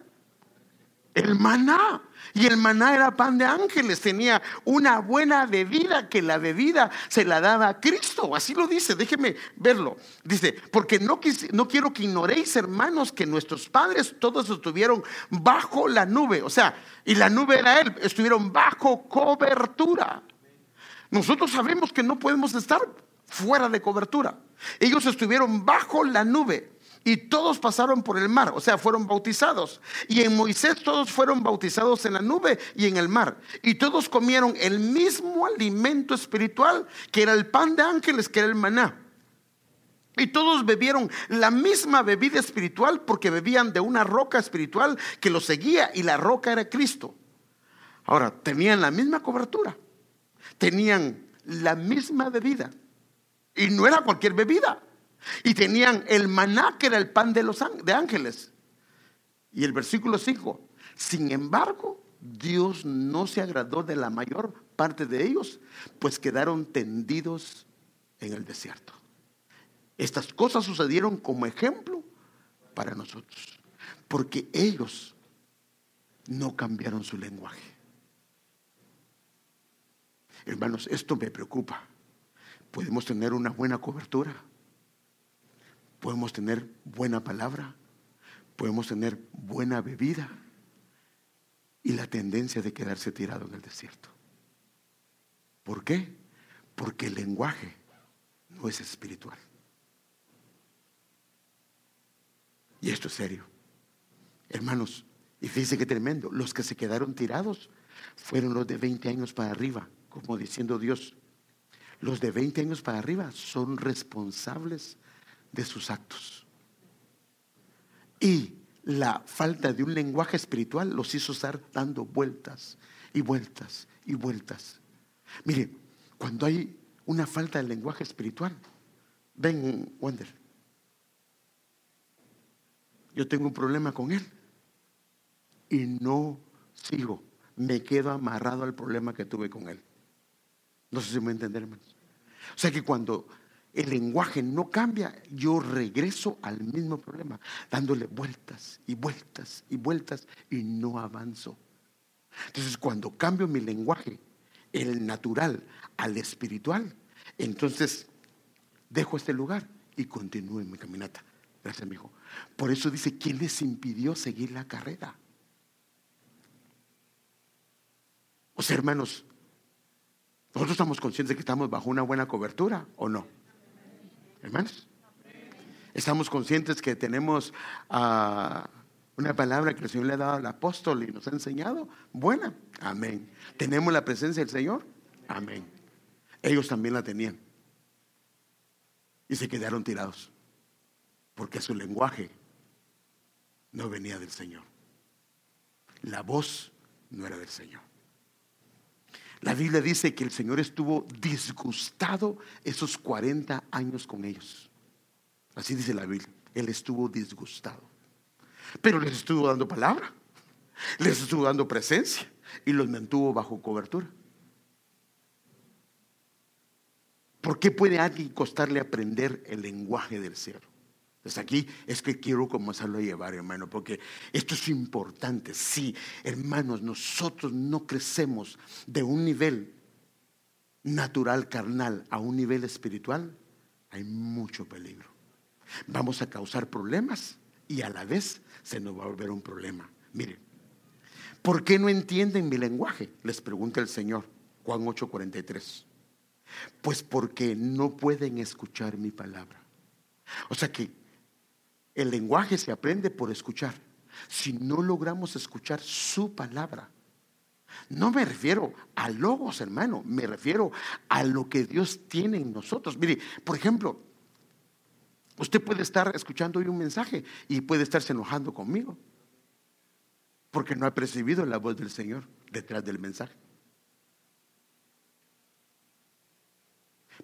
El maná. Y el maná era pan de ángeles, tenía una buena bebida que la bebida se la daba a Cristo. Así lo dice, déjeme verlo. Dice, porque no, no quiero que ignoréis, hermanos, que nuestros padres todos estuvieron bajo la nube. O sea, y la nube era Él, estuvieron bajo cobertura. Nosotros sabemos que no podemos estar fuera de cobertura. Ellos estuvieron bajo la nube. Y todos pasaron por el mar, o sea, fueron bautizados. Y en Moisés todos fueron bautizados en la nube y en el mar. Y todos comieron el mismo alimento espiritual, que era el pan de ángeles, que era el maná. Y todos bebieron la misma bebida espiritual porque bebían de una roca espiritual que los seguía y la roca era Cristo. Ahora, tenían la misma cobertura, tenían la misma bebida. Y no era cualquier bebida. Y tenían el maná, que era el pan de los de ángeles. Y el versículo 5, sin embargo, Dios no se agradó de la mayor parte de ellos, pues quedaron tendidos en el desierto. Estas cosas sucedieron como ejemplo para nosotros, porque ellos no cambiaron su lenguaje. Hermanos, esto me preocupa. Podemos tener una buena cobertura podemos tener buena palabra, podemos tener buena bebida y la tendencia de quedarse tirado en el desierto. ¿Por qué? Porque el lenguaje no es espiritual. Y esto es serio. Hermanos, y fíjense qué tremendo, los que se quedaron tirados fueron los de 20 años para arriba, como diciendo Dios, los de 20 años para arriba son responsables de sus actos. Y la falta de un lenguaje espiritual los hizo estar dando vueltas y vueltas y vueltas. Mire, cuando hay una falta de lenguaje espiritual, ven, Wander, yo tengo un problema con él y no sigo, me quedo amarrado al problema que tuve con él. No sé si me hermanos. O sea que cuando el lenguaje no cambia, yo regreso al mismo problema, dándole vueltas y vueltas y vueltas y no avanzo. Entonces, cuando cambio mi lenguaje, el natural al espiritual, entonces dejo este lugar y continúo en mi caminata. Gracias, mi hijo. Por eso dice, ¿quién les impidió seguir la carrera? O sea, hermanos, nosotros estamos conscientes de que estamos bajo una buena cobertura o no. Hermanos, estamos conscientes que tenemos ah, una palabra que el Señor le ha dado al apóstol y nos ha enseñado. Buena. Amén. ¿Tenemos la presencia del Señor? Amén. Ellos también la tenían. Y se quedaron tirados porque su lenguaje no venía del Señor. La voz no era del Señor. La Biblia dice que el Señor estuvo disgustado esos 40 años con ellos. Así dice la Biblia. Él estuvo disgustado. Pero les estuvo dando palabra, les estuvo dando presencia y los mantuvo bajo cobertura. ¿Por qué puede alguien costarle aprender el lenguaje del cielo? Pues aquí es que quiero comenzarlo a llevar, hermano, porque esto es importante. Si, hermanos, nosotros no crecemos de un nivel natural, carnal, a un nivel espiritual, hay mucho peligro. Vamos a causar problemas y a la vez se nos va a volver un problema. Miren, ¿por qué no entienden mi lenguaje? Les pregunta el Señor, Juan 8:43. Pues porque no pueden escuchar mi palabra. O sea que el lenguaje se aprende por escuchar. Si no logramos escuchar su palabra, no me refiero a logos, hermano, me refiero a lo que Dios tiene en nosotros. Mire, por ejemplo, usted puede estar escuchando hoy un mensaje y puede estarse enojando conmigo porque no ha percibido la voz del Señor detrás del mensaje.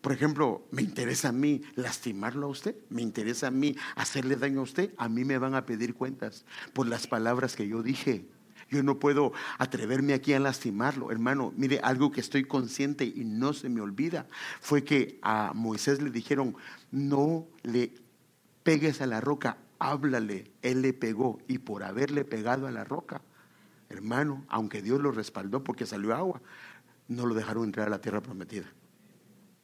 Por ejemplo, ¿me interesa a mí lastimarlo a usted? ¿Me interesa a mí hacerle daño a usted? A mí me van a pedir cuentas por las palabras que yo dije. Yo no puedo atreverme aquí a lastimarlo. Hermano, mire, algo que estoy consciente y no se me olvida fue que a Moisés le dijeron, no le pegues a la roca, háblale. Él le pegó y por haberle pegado a la roca, hermano, aunque Dios lo respaldó porque salió agua, no lo dejaron entrar a la tierra prometida.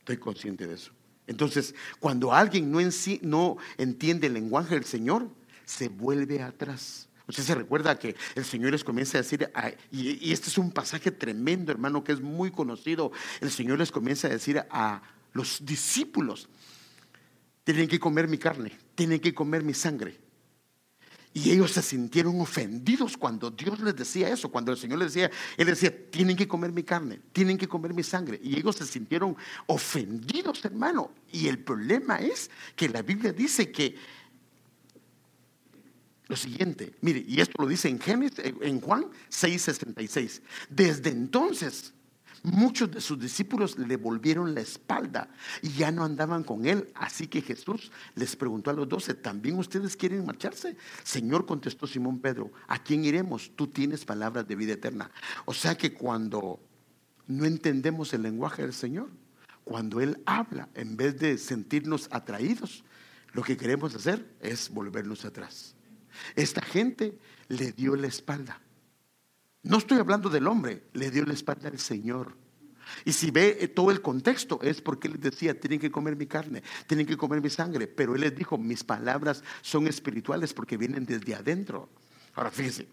Estoy consciente de eso. Entonces, cuando alguien no, en sí, no entiende el lenguaje del Señor, se vuelve atrás. Usted se recuerda que el Señor les comienza a decir, y, y, este es un pasaje tremendo, hermano, que es muy conocido. El Señor les comienza a decir a los discípulos, tienen que comer mi carne, tienen que comer mi sangre. Y ellos se sintieron ofendidos cuando Dios les decía eso, cuando el Señor les decía, Él decía, tienen que comer mi carne, tienen que comer mi sangre. Y ellos se sintieron ofendidos, hermano. Y el problema es que la Biblia dice que lo siguiente, mire, y esto lo dice en Génesis, en Juan 6:66. Desde entonces Muchos de sus discípulos le volvieron la espalda y ya no andaban con él. Así que Jesús les preguntó a los doce, ¿también ustedes quieren marcharse? Señor, contestó Simón Pedro, ¿a quién iremos? Tú tienes palabras de vida eterna. O sea que cuando no entendemos el lenguaje del Señor, cuando Él habla, en vez de sentirnos atraídos, lo que queremos hacer es volvernos atrás. Esta gente le dio la espalda. No estoy hablando del hombre, le dio la espalda al Señor. Y si ve eh, todo el contexto, es porque él decía, tienen que comer mi carne, tienen que comer mi sangre. Pero él les dijo, mis palabras son espirituales porque vienen desde adentro. Ahora fíjense,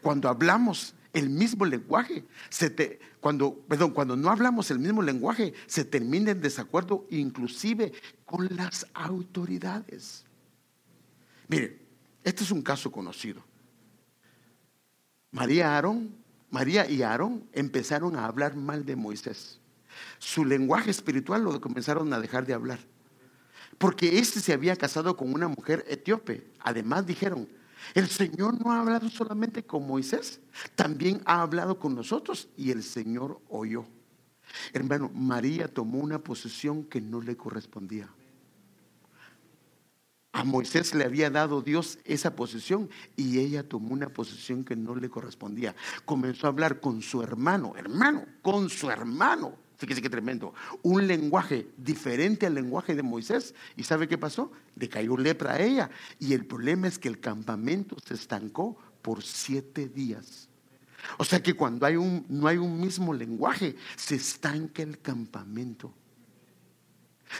cuando hablamos el mismo lenguaje. Se cuando, perdón, cuando no hablamos el mismo lenguaje, se termina en desacuerdo inclusive con las autoridades. Mire, este es un caso conocido. María, Aarón, María y Aarón empezaron a hablar mal de Moisés. Su lenguaje espiritual lo comenzaron a dejar de hablar. Porque este se había casado con una mujer etíope. Además dijeron, el Señor no ha hablado solamente con Moisés, también ha hablado con nosotros y el Señor oyó. Hermano, María tomó una posición que no le correspondía. A Moisés le había dado Dios esa posición y ella tomó una posición que no le correspondía. Comenzó a hablar con su hermano, hermano, con su hermano. Fíjese qué tremendo. Un lenguaje diferente al lenguaje de Moisés. ¿Y sabe qué pasó? Le cayó lepra a ella. Y el problema es que el campamento se estancó por siete días. O sea que cuando hay un, no hay un mismo lenguaje, se estanca el campamento.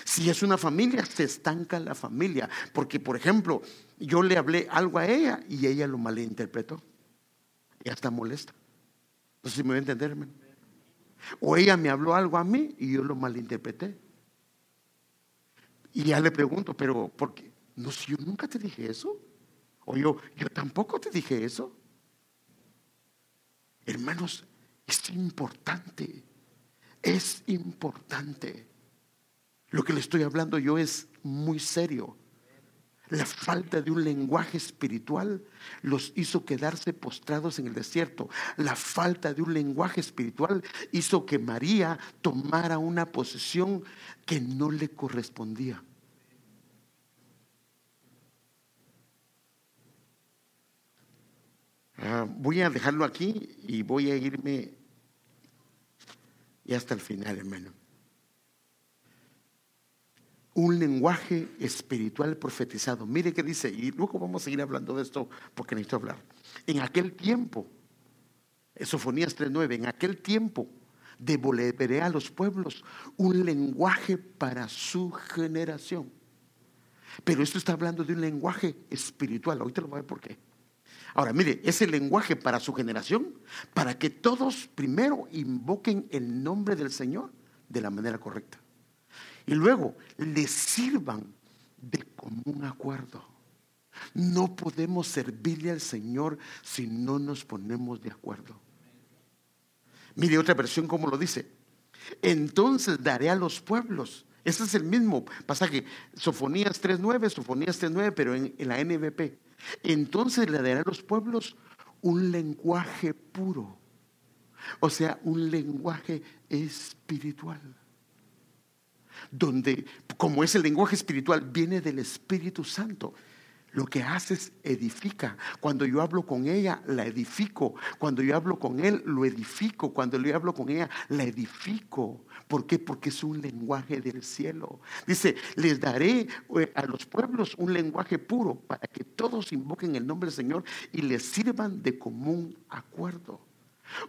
Si es una familia, se estanca la familia. Porque, por ejemplo, yo le hablé algo a ella y ella lo malinterpretó. Ya está molesta. No sé si me voy a entender, hermano. O ella me habló algo a mí y yo lo malinterpreté. Y ya le pregunto, pero ¿por qué? No, si yo nunca te dije eso. O yo, yo tampoco te dije eso. Hermanos, es importante. Es importante. Lo que le estoy hablando yo es muy serio. La falta de un lenguaje espiritual los hizo quedarse postrados en el desierto. La falta de un lenguaje espiritual hizo que María tomara una posición que no le correspondía. Ah, voy a dejarlo aquí y voy a irme y hasta el final, hermano un lenguaje espiritual profetizado. Mire qué dice, y luego vamos a seguir hablando de esto porque necesito hablar. En aquel tiempo, Sofonías 3.9, en aquel tiempo devolveré a los pueblos un lenguaje para su generación. Pero esto está hablando de un lenguaje espiritual. Ahorita lo voy a ver por qué. Ahora, mire, ese lenguaje para su generación, para que todos primero invoquen el nombre del Señor de la manera correcta y luego le sirvan de común acuerdo. No podemos servirle al Señor si no nos ponemos de acuerdo. Mire otra versión como lo dice. Entonces daré a los pueblos. Ese es el mismo pasaje. Sofonías 3.9, Sofonías 3.9, pero en, en la NBP. Entonces le daré a los pueblos un lenguaje puro. O sea, un lenguaje espiritual donde, como es el lenguaje espiritual, viene del Espíritu Santo. Lo que hace es edifica. Cuando yo hablo con ella, la edifico. Cuando yo hablo con él, lo edifico. Cuando yo hablo con ella, la edifico. ¿Por qué? Porque es un lenguaje del cielo. Dice, les daré eh, a los pueblos un lenguaje puro para que todos invoquen el nombre del Señor y les sirvan de común acuerdo.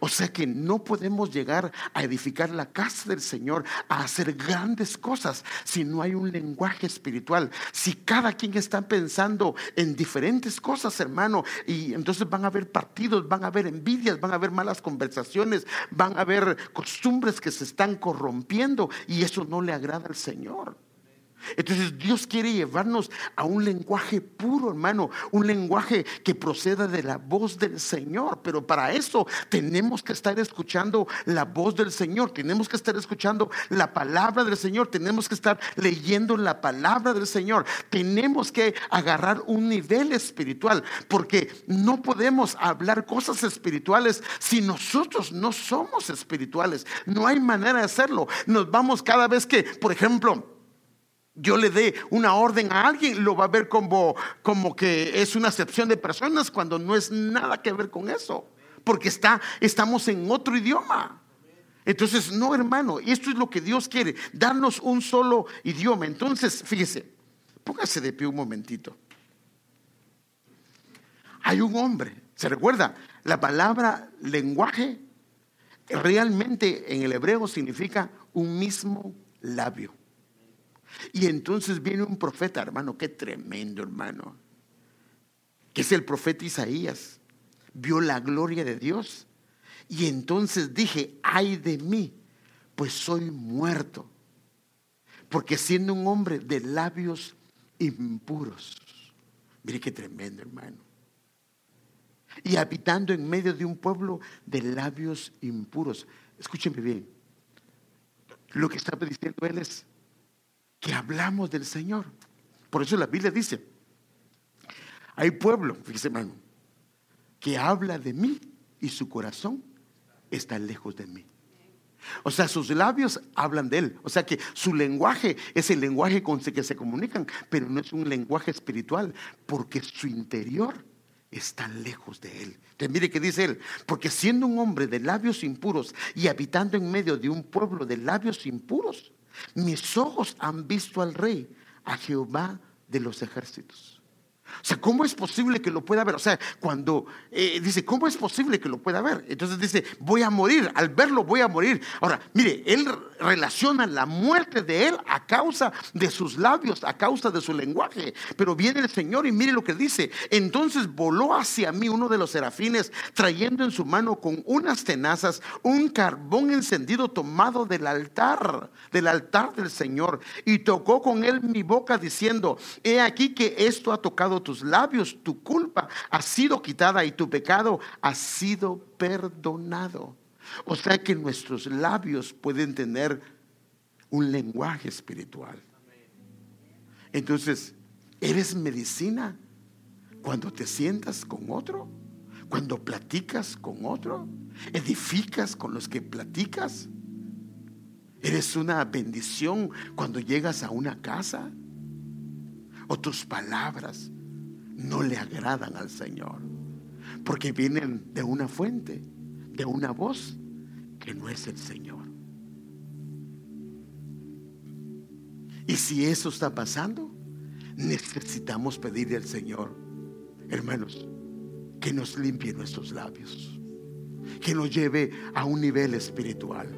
O sea que no podemos llegar a edificar la casa del Señor, a hacer grandes cosas, si no hay un lenguaje espiritual. Si cada quien está pensando en diferentes cosas, hermano, y entonces van a haber partidos, van a haber envidias, van a haber malas conversaciones, van a haber costumbres que se están corrompiendo y eso no le agrada al Señor. Entonces Dios quiere llevarnos a un lenguaje puro, hermano, un lenguaje que proceda de la voz del Señor. Pero para eso tenemos que estar escuchando la voz del Señor, tenemos que estar escuchando la palabra del Señor, tenemos que estar leyendo la palabra del Señor, tenemos que agarrar un nivel espiritual, porque no podemos hablar cosas espirituales si nosotros no somos espirituales. No hay manera de hacerlo. Nos vamos cada vez que, por ejemplo, yo le dé una orden a alguien, lo va a ver como, como que es una acepción de personas cuando no es nada que ver con eso. Porque está, estamos en otro idioma. Entonces, no, hermano, esto es lo que Dios quiere, darnos un solo idioma. Entonces, fíjese, póngase de pie un momentito. Hay un hombre, ¿se recuerda? La palabra lenguaje realmente en el hebreo significa un mismo labio. Y entonces viene un profeta, hermano, qué tremendo, hermano, que es el profeta Isaías. Vio la gloria de Dios Y entonces dije, ay de mí, pues soy muerto. Porque siendo un hombre de labios impuros, mire qué tremendo hermano, y habitando en medio de un pueblo de labios impuros, escúchenme bien, lo que estaba diciendo él es que hablamos del Señor. Por eso la Biblia dice, hay pueblo, fíjese hermano, que habla de mí y su corazón está lejos de mí. O sea, sus labios hablan de Él. O sea que su lenguaje es el lenguaje con el que se comunican, pero no es un lenguaje espiritual, porque su interior está lejos de Él. Entonces, mire que dice Él, porque siendo un hombre de labios impuros y habitando en medio de un pueblo de labios impuros, mis ojos han visto al Rey, a Jehová de los ejércitos. O sea, ¿cómo es posible que lo pueda ver? O sea, cuando eh, dice, ¿cómo es posible que lo pueda ver? Entonces dice, voy a morir, al verlo voy a morir. Ahora, mire, él relaciona la muerte de él a causa de sus labios, a causa de su lenguaje. Pero viene el Señor y mire lo que dice. Entonces voló hacia mí uno de los serafines, trayendo en su mano con unas tenazas un carbón encendido tomado del altar, del altar del Señor, y tocó con él mi boca diciendo, he aquí que esto ha tocado tus labios, tu culpa ha sido quitada y tu pecado ha sido perdonado. O sea que nuestros labios pueden tener un lenguaje espiritual. Entonces, ¿eres medicina cuando te sientas con otro? Cuando platicas con otro? ¿Edificas con los que platicas? ¿Eres una bendición cuando llegas a una casa? ¿O tus palabras no le agradan al Señor? Porque vienen de una fuente, de una voz que no es el Señor. Y si eso está pasando, necesitamos pedirle al Señor, hermanos, que nos limpie nuestros labios, que nos lleve a un nivel espiritual.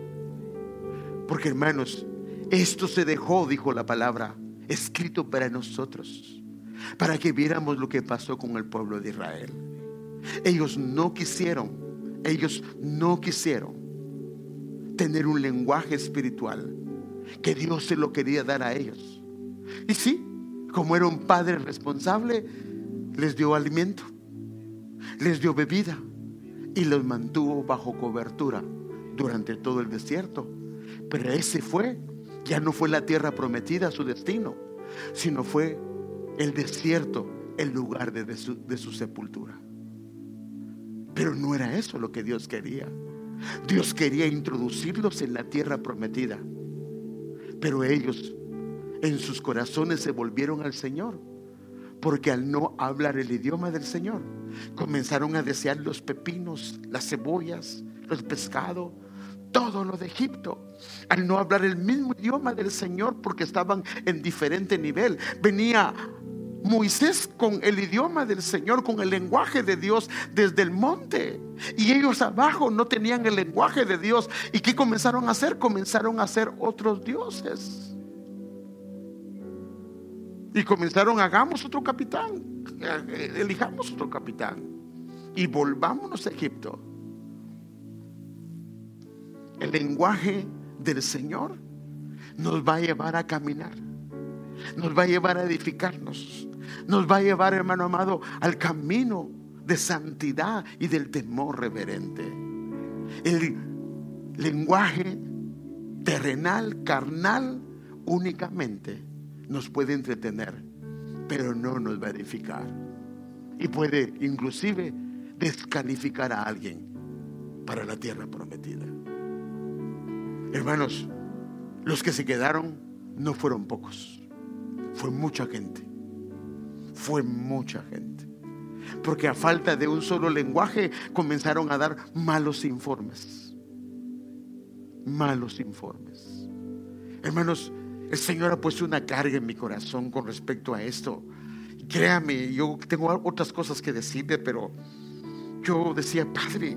Porque hermanos, esto se dejó, dijo la palabra, escrito para nosotros, para que viéramos lo que pasó con el pueblo de Israel. Ellos no quisieron, ellos no quisieron tener un lenguaje espiritual que Dios se lo quería dar a ellos. Y sí, como era un padre responsable, les dio alimento, les dio bebida y los mantuvo bajo cobertura durante todo el desierto. Pero ese fue, ya no fue la tierra prometida, su destino, sino fue el desierto, el lugar de, su, de su sepultura. Pero no era eso lo que Dios quería. Dios quería introducirlos en la tierra prometida. Pero ellos en sus corazones se volvieron al Señor. Porque al no hablar el idioma del Señor, comenzaron a desear los pepinos, las cebollas, los pescados, todo lo de Egipto. Al no hablar el mismo idioma del Señor porque estaban en diferente nivel, venía Moisés con el idioma del Señor, con el lenguaje de Dios desde el monte. Y ellos abajo no tenían el lenguaje de Dios. ¿Y qué comenzaron a hacer? Comenzaron a hacer otros dioses. Y comenzaron, hagamos otro capitán, elijamos otro capitán y volvámonos a Egipto. El lenguaje del Señor nos va a llevar a caminar, nos va a llevar a edificarnos, nos va a llevar, hermano amado, al camino de santidad y del temor reverente. El lenguaje terrenal, carnal, únicamente nos puede entretener, pero no nos va a edificar. Y puede inclusive descalificar a alguien para la tierra prometida. Hermanos, los que se quedaron no fueron pocos, fue mucha gente fue mucha gente. Porque a falta de un solo lenguaje comenzaron a dar malos informes. Malos informes. Hermanos, el Señor ha puesto una carga en mi corazón con respecto a esto. Créame, yo tengo otras cosas que decirle, pero yo decía, Padre,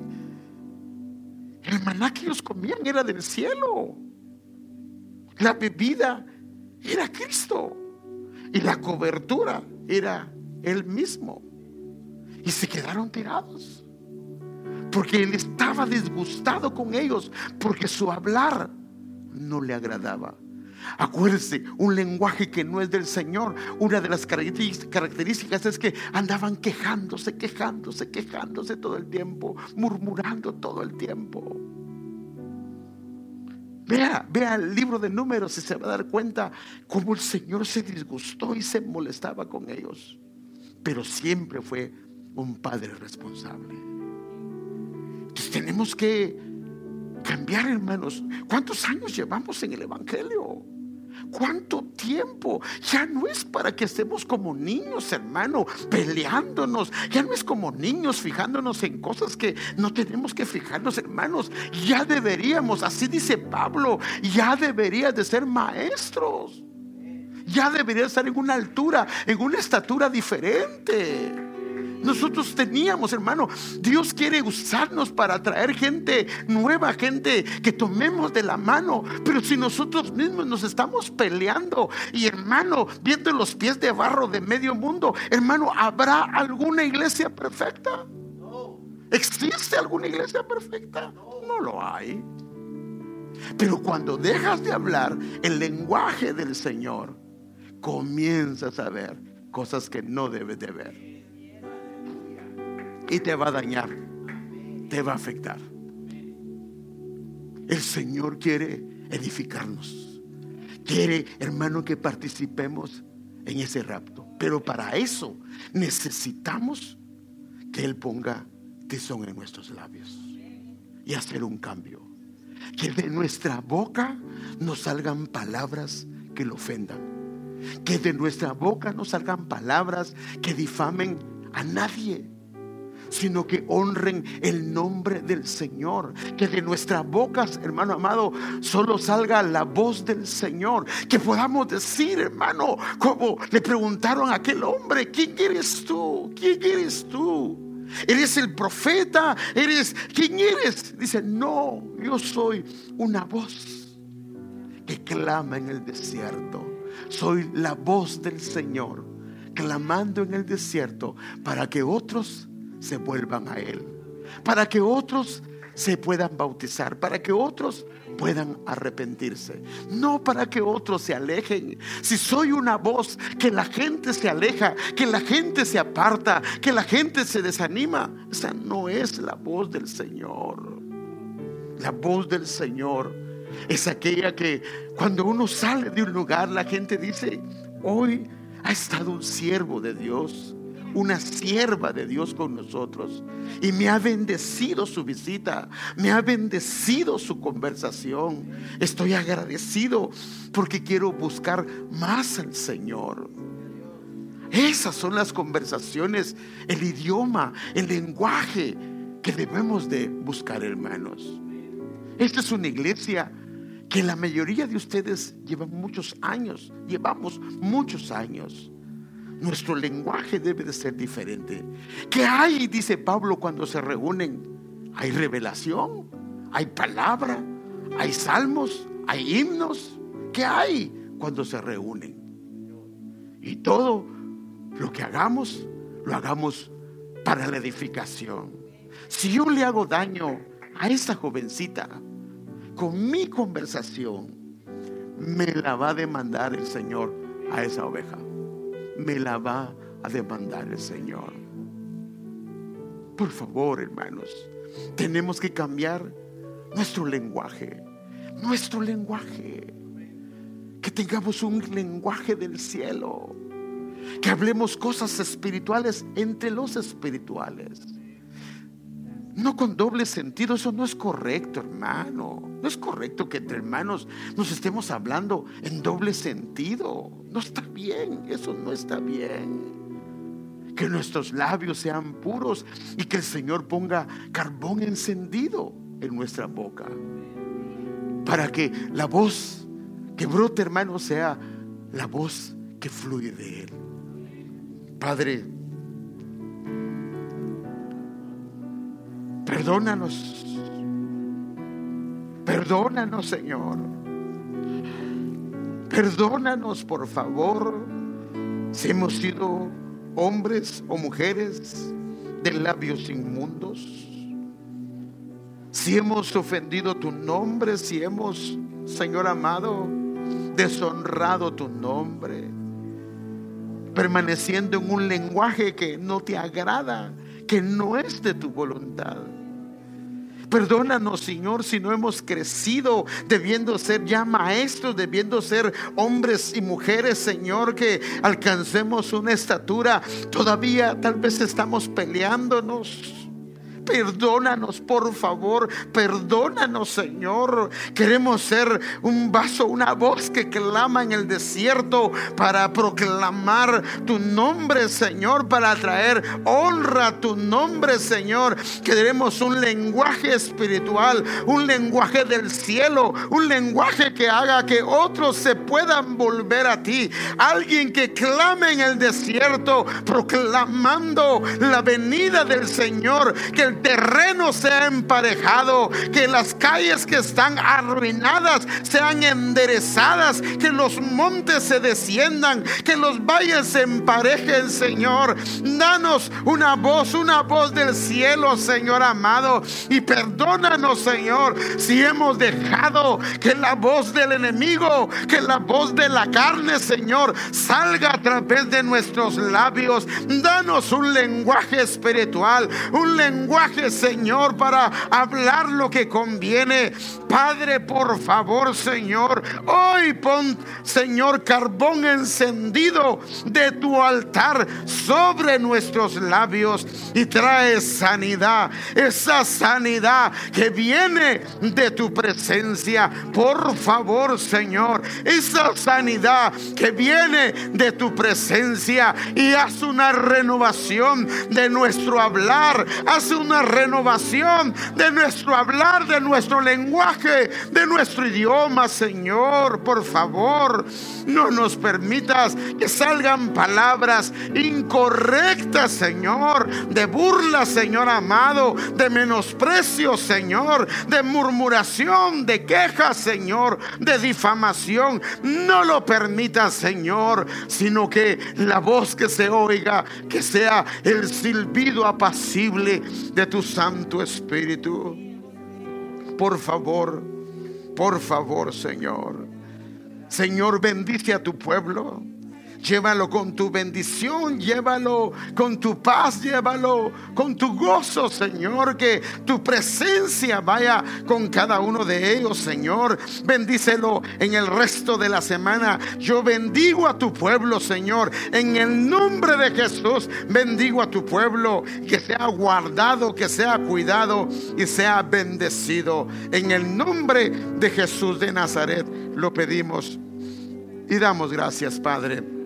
el maná que ellos comían era del cielo. La bebida era Cristo. Y la cobertura era Él mismo. Y se quedaron tirados. Porque Él estaba disgustado con ellos porque su hablar no le agradaba. Acuérdese, un lenguaje que no es del Señor. Una de las características es que andaban quejándose, quejándose, quejándose todo el tiempo, murmurando todo el tiempo. Vea, vea el libro de números y se va a dar cuenta cómo el Señor se disgustó y se molestaba con ellos. Pero siempre fue un padre responsable. Entonces tenemos que cambiar, hermanos. ¿Cuántos años llevamos en el Evangelio? ¿Cuánto tiempo? Ya no es para que estemos como niños, hermano, peleándonos. Ya no es como niños fijándonos en cosas que no tenemos que fijarnos, hermanos. Ya deberíamos, así dice Pablo, ya debería de ser maestros. Ya debería estar en una altura, en una estatura diferente. Nosotros teníamos, hermano, Dios quiere usarnos para traer gente nueva, gente que tomemos de la mano. Pero si nosotros mismos nos estamos peleando y, hermano, viendo los pies de barro de medio mundo, hermano, ¿habrá alguna iglesia perfecta? ¿Existe alguna iglesia perfecta? No lo hay. Pero cuando dejas de hablar el lenguaje del Señor, comienzas a ver cosas que no debes de ver y te va a dañar, te va a afectar. El Señor quiere edificarnos. Quiere, hermano, que participemos en ese rapto. Pero para eso necesitamos que Él ponga tesón en nuestros labios y hacer un cambio. Que de nuestra boca nos salgan palabras que lo ofendan. Que de nuestra boca no salgan palabras que difamen a nadie sino que honren el nombre del Señor. Que de nuestras bocas, hermano amado, solo salga la voz del Señor. Que podamos decir, hermano, como le preguntaron a aquel hombre, ¿quién eres tú? ¿Quién eres tú? ¿Eres el profeta? ¿Eres quién eres? Dice, no, yo soy una voz que clama en el desierto. Soy la voz del Señor, clamando en el desierto para que otros se vuelvan a Él. Para que otros se puedan bautizar, para que otros puedan arrepentirse, no para que otros se alejen. Si soy una voz que la gente se aleja, que la gente se aparta, que la gente se desanima, esa no es la voz del Señor. La voz del Señor es aquella que cuando uno sale de un lugar la gente dice, hoy ha estado un siervo de Dios una sierva de Dios con nosotros y me ha bendecido su visita, me ha bendecido su conversación. Estoy agradecido porque quiero buscar más al Señor. Esas son las conversaciones, el idioma, el lenguaje que debemos de buscar, hermanos. Esta es una iglesia que la mayoría de ustedes llevan muchos años, llevamos muchos años. Nuestro lenguaje debe de ser diferente. ¿Qué hay? Dice Pablo cuando se reúnen. Hay revelación, hay palabra, hay salmos, hay himnos. ¿Qué hay cuando se reúnen? Y todo lo que hagamos, lo hagamos para la edificación. Si yo le hago daño a esa jovencita con mi conversación, me la va a demandar el Señor a esa oveja me la va a demandar el Señor. Por favor, hermanos, tenemos que cambiar nuestro lenguaje, nuestro lenguaje. Que tengamos un lenguaje del cielo. Que hablemos cosas espirituales entre los espirituales. No con doble sentido, eso no es correcto, hermano. No es correcto que entre hermanos nos estemos hablando en doble sentido. No está bien, eso no está bien. Que nuestros labios sean puros y que el Señor ponga carbón encendido en nuestra boca. Para que la voz que brote, hermano, sea la voz que fluye de Él. Padre, Perdónanos. Perdónanos, Señor. Perdónanos, por favor, si hemos sido hombres o mujeres de labios inmundos. si hemos ofendido tu nombre, si hemos, Señor amado, deshonrado tu nombre, permaneciendo en un lenguaje que no te agrada, que no es de tu voluntad. Perdónanos, Señor, si no hemos crecido debiendo ser ya maestros, debiendo ser hombres y mujeres, Señor, que alcancemos una estatura. Todavía tal vez estamos peleándonos Perdónanos, por favor. Perdónanos, Señor. Queremos ser un vaso, una voz que clama en el desierto para proclamar tu nombre, Señor, para traer honra a tu nombre, Señor. Queremos un lenguaje espiritual, un lenguaje del cielo, un lenguaje que haga que otros se puedan volver a ti. Alguien que clame en el desierto, proclamando la venida del Señor, que el terreno sea emparejado, que las calles que están arruinadas sean enderezadas, que los montes se desciendan, que los valles se emparejen, Señor. Danos una voz, una voz del cielo, Señor amado, y perdónanos, Señor, si hemos dejado que la voz del enemigo, que la voz de la carne, Señor, salga a través de nuestros labios. Danos un lenguaje espiritual, un lenguaje Señor, para hablar lo que conviene. Padre, por favor, Señor, hoy pon, Señor, carbón encendido de tu altar sobre nuestros labios y trae sanidad, esa sanidad que viene de tu presencia. Por favor, Señor, esa sanidad que viene de tu presencia y haz una renovación de nuestro hablar, haz una renovación de nuestro hablar, de nuestro lenguaje, de nuestro idioma, Señor. Por favor, no nos permitas que salgan palabras incorrectas, Señor, de burla, Señor amado, de menosprecio, Señor, de murmuración, de quejas, Señor, de difamación. No lo permitas, Señor, sino que la voz que se oiga, que sea el silbido apacible de tu Santo Espíritu. Por favor, por favor, Señor. Señor, bendice a tu pueblo. Llévalo con tu bendición, llévalo con tu paz, llévalo con tu gozo, Señor. Que tu presencia vaya con cada uno de ellos, Señor. Bendícelo en el resto de la semana. Yo bendigo a tu pueblo, Señor. En el nombre de Jesús, bendigo a tu pueblo. Que sea guardado, que sea cuidado y sea bendecido. En el nombre de Jesús de Nazaret lo pedimos y damos gracias, Padre.